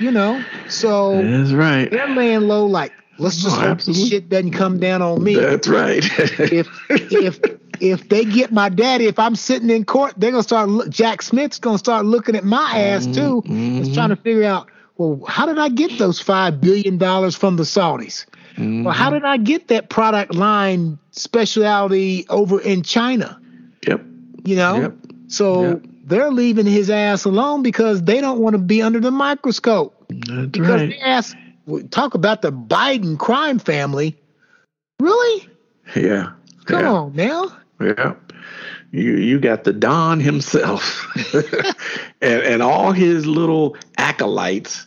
You know, so That's right. they're laying low. Like, let's just Oh, hope absolutely. this shit doesn't come down on me. That's right. <laughs> if if if they get my daddy, if I'm sitting in court, they're gonna start. Look, Jack Smith's gonna start looking at my ass too, Mhm. and trying to figure out, well, how did I get those five billion dollars from the Saudis? Well, how Mm-hmm. did I get that product line specialty over in China? Yep. You know, Yep. so Yep. they're leaving his ass alone because they don't want to be under the microscope. That's Because right. they ask, talk about the Biden crime family. Really? Yeah. Come yeah. on now. Yeah. You you got the Don himself <laughs> and and all his little acolytes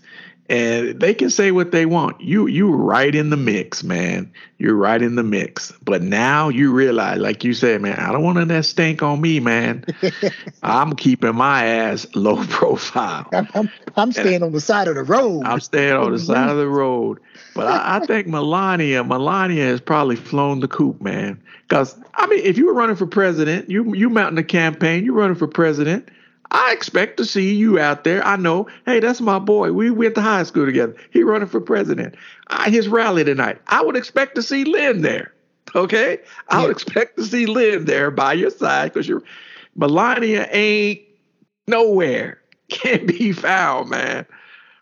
and they can say what they want. You you right in the mix, man. You're right in the mix. But now you realize, like you said, man, I don't want that stink on me, man. <laughs> I'm keeping my ass low profile. I'm, I'm, I'm staying on the side of the road. I'm staying on the side of the road. But I, I think <laughs> Melania, Melania has probably flown the coop, man. Because I mean, if you were running for president, you you mounting a campaign, you're running for president. I expect to see you out there. I know, hey, that's my boy. We went to high school together. He running for president. I, his rally tonight. I would expect to see Lynn there. Okay, I would Yeah. expect to see Lynn there by your side because you're Melania ain't nowhere. <laughs> Can't be found, man.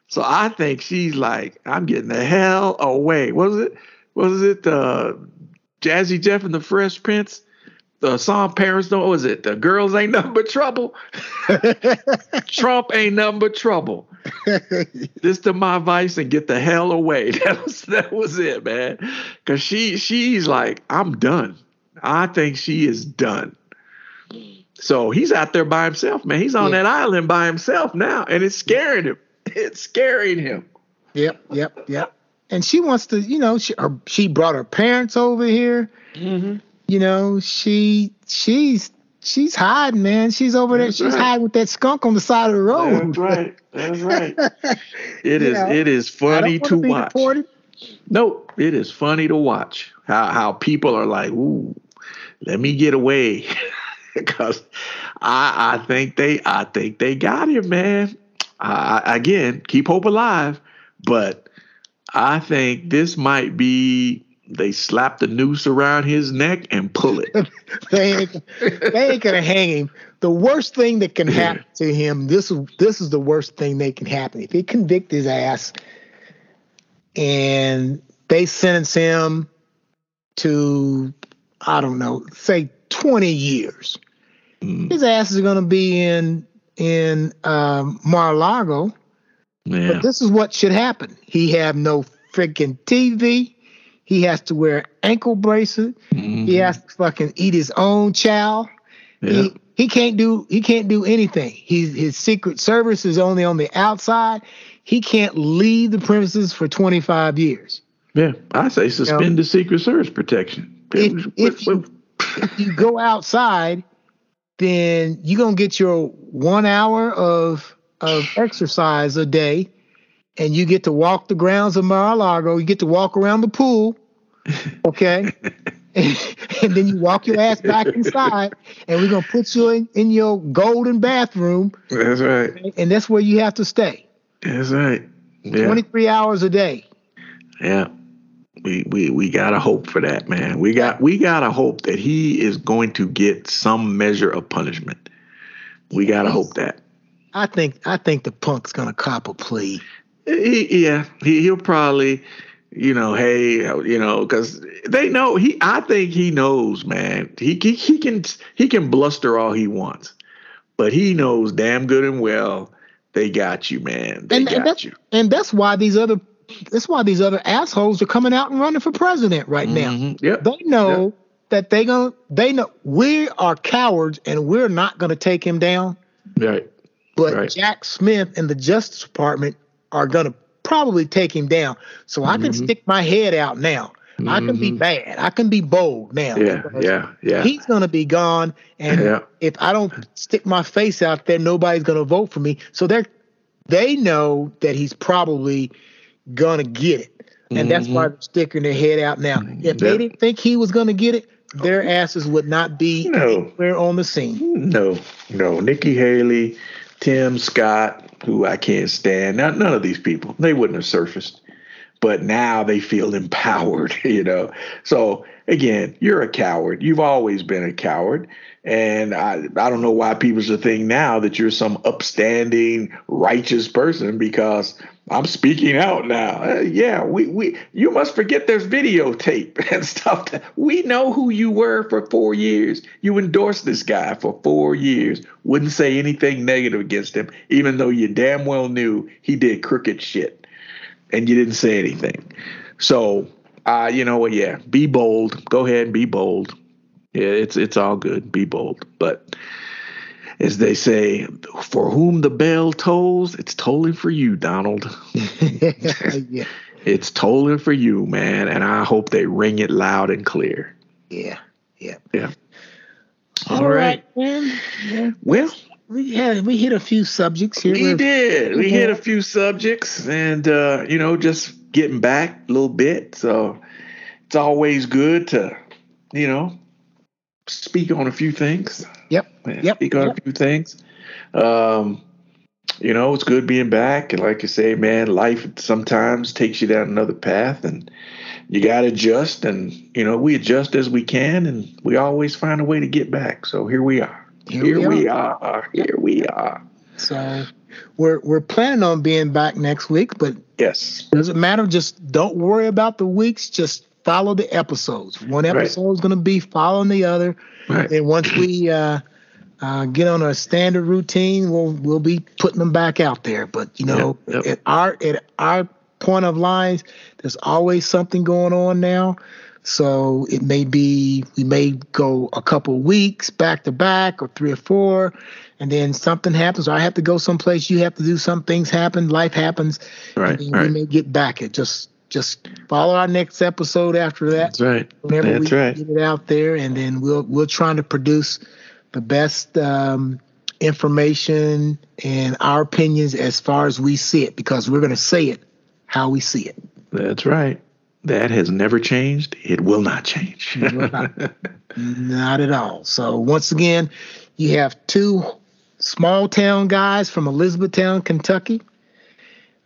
So I think she's like, I'm getting the hell away. What was it? What was it? Uh, Jazzy Jeff and the Fresh Prince? The song Parents Don't, was it? The girls ain't nothing but trouble. <laughs> Trump ain't nothing but trouble. <laughs> This to my vice and get the hell away. <laughs> That was that was it, man. Cause she she's like, I'm done. I think she is done. So he's out there by himself, man. He's on Yeah. that island by himself now, and it's scaring him. It's scaring him. yep, yep, yep. And she wants to, you know, she her, she brought her parents over here. Mm-hmm. You know, she she's she's hiding, man. She's over there. She's right. hiding with that skunk on the side of the road. That's right. That's right. <laughs> It is. Know, it is funny to watch. deported. No, it is funny to watch how how people are like, "Ooh, let me get away," <laughs> because I I think they I think they got him, man. I, I- again, keep hope alive, but I think this might be they slap the noose around his neck and pull it. <laughs> they ain't, they ain't gonna hang him. The worst thing that can happen to him, this is this is the worst thing that can happen. If they convict his ass and they sentence him to, I don't know, say 20 years, Mm, his ass is gonna be in in um, Mar-a-Lago. Yeah, But this is what should happen. He have no freaking TV. He has to wear ankle bracelet. Mhm. He has to fucking eat his own chow. yeah, He he can't do he can't do anything. He's his secret service is only on the outside. He can't leave the premises for 25 years. yeah. I say suspend the Secret Service protection. If- if you- If you go outside, then you're gonna get your one hour of of exercise a day, and you get to walk the grounds of Mar-a-Lago. You get to walk around the pool, <laughs> okay, <laughs> and then you walk your ass back inside, and we're gonna put you in, in your golden bathroom, That's right. and that's where you have to stay. That's right. Yeah. 23 hours a day. Yeah. We, we we gotta hope for that, man. We got we gotta hope that he is going to get some measure of punishment. We gotta hope that. I think I think the punk's gonna cop a plea. He, yeah, he, he'll probably, you know, hey, you know, because they know he. I think he knows, man. He, he he can he can bluster all he wants, but he knows damn good and well they got you, man. They And- and got that's- you. And that's why these other that's why these other assholes are coming out and running for president right now. Mhm. Yep. They know that they gonna they know we are cowards and we're not gonna take him down. Right. But Right. Jack Smith and the Justice Department are gonna probably take him down. So I can Mhm. stick my head out now. I can be Mhm. bad. I can be bold now. Yeah. Yeah. Yeah. He's gonna be gone, and Yeah. if I don't stick my face out there, nobody's gonna vote for me. So they're they know that he's probably gonna get it, and that's why they're sticking their head out now. If they didn't think he was gonna get it, their asses would not be No. anywhere on the scene. No, no. Nikki Haley Tim Scott, who I can't stand. Now, none of these people, they wouldn't have surfaced. But now they feel <laughs> empowered, <laughs> you know. So again, you're a coward. You've always been a coward. And I, I don't know why people should think now that you're some upstanding, righteous person because I'm speaking out now. Uh, yeah, we, we you must forget there's videotape <laughs> and stuff. We know who you were for four years. You endorsed this guy for four years. Wouldn't say anything negative against him, even though you damn well knew he did crooked shit, and you didn't say anything. So, uh, you know what? Yeah, be bold. Go ahead and be bold. Yeah, it's it's all good. Be bold, but as they say, for whom the bell tolls, it's tolling for you, Donald. <laughs> yeah. It's tolling for you, man, and I hope they ring it loud and clear. Yeah, yeah, yeah. All, all right. right, man. Yeah. Well, we had we hit a few subjects here. We did. We hit a few subjects, and uh, you know, just getting back a little bit. So it's always good to, you know, speak on a few things. Yep. Yep. Speak on yep. a few things. Um, you know, it's good being back. And like I say, man, life sometimes takes you down another path and you got to adjust. And, you know, we adjust as we can and we always find a way to get back. So here we are. Here, here we, are. we, are. Here we are. So we're, we're planning on being back next week, but yes, doesn't matter. Just don't worry about the weeks. Just follow the episodes. One episode right. is going to be following the other, right. and once we uh, uh, get on a standard routine, we'll we'll be putting them back out there. But you know, yep, yep. at our at our point of lines, there's always something going on now. So it may be we may go a couple weeks back to back or three or four, and then something happens, or I have to go someplace. You have to do some things happen. Life happens. Right. And right. we may get back. It just just follow our next episode after that. That's right. Whenever That's we right. get it out there, and then we'll we'll try to produce the best um, information and our opinions as far as we see it, because we're going to say it how we see it. That's right. That has never changed. It will not change. will not. not at all. So once again, you have two small town guys from Elizabethtown, Kentucky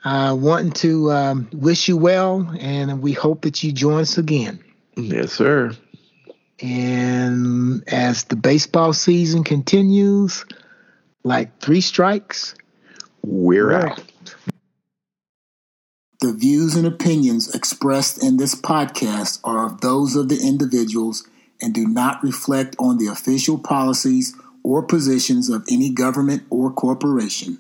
uh, wanting to um, wish you well, and we hope that you join us again. Yes, sir. And as the baseball season continues, like three strikes, we're, out. The views and opinions expressed in this podcast are of those of the individuals and do not reflect on the official policies or positions of any government or corporation.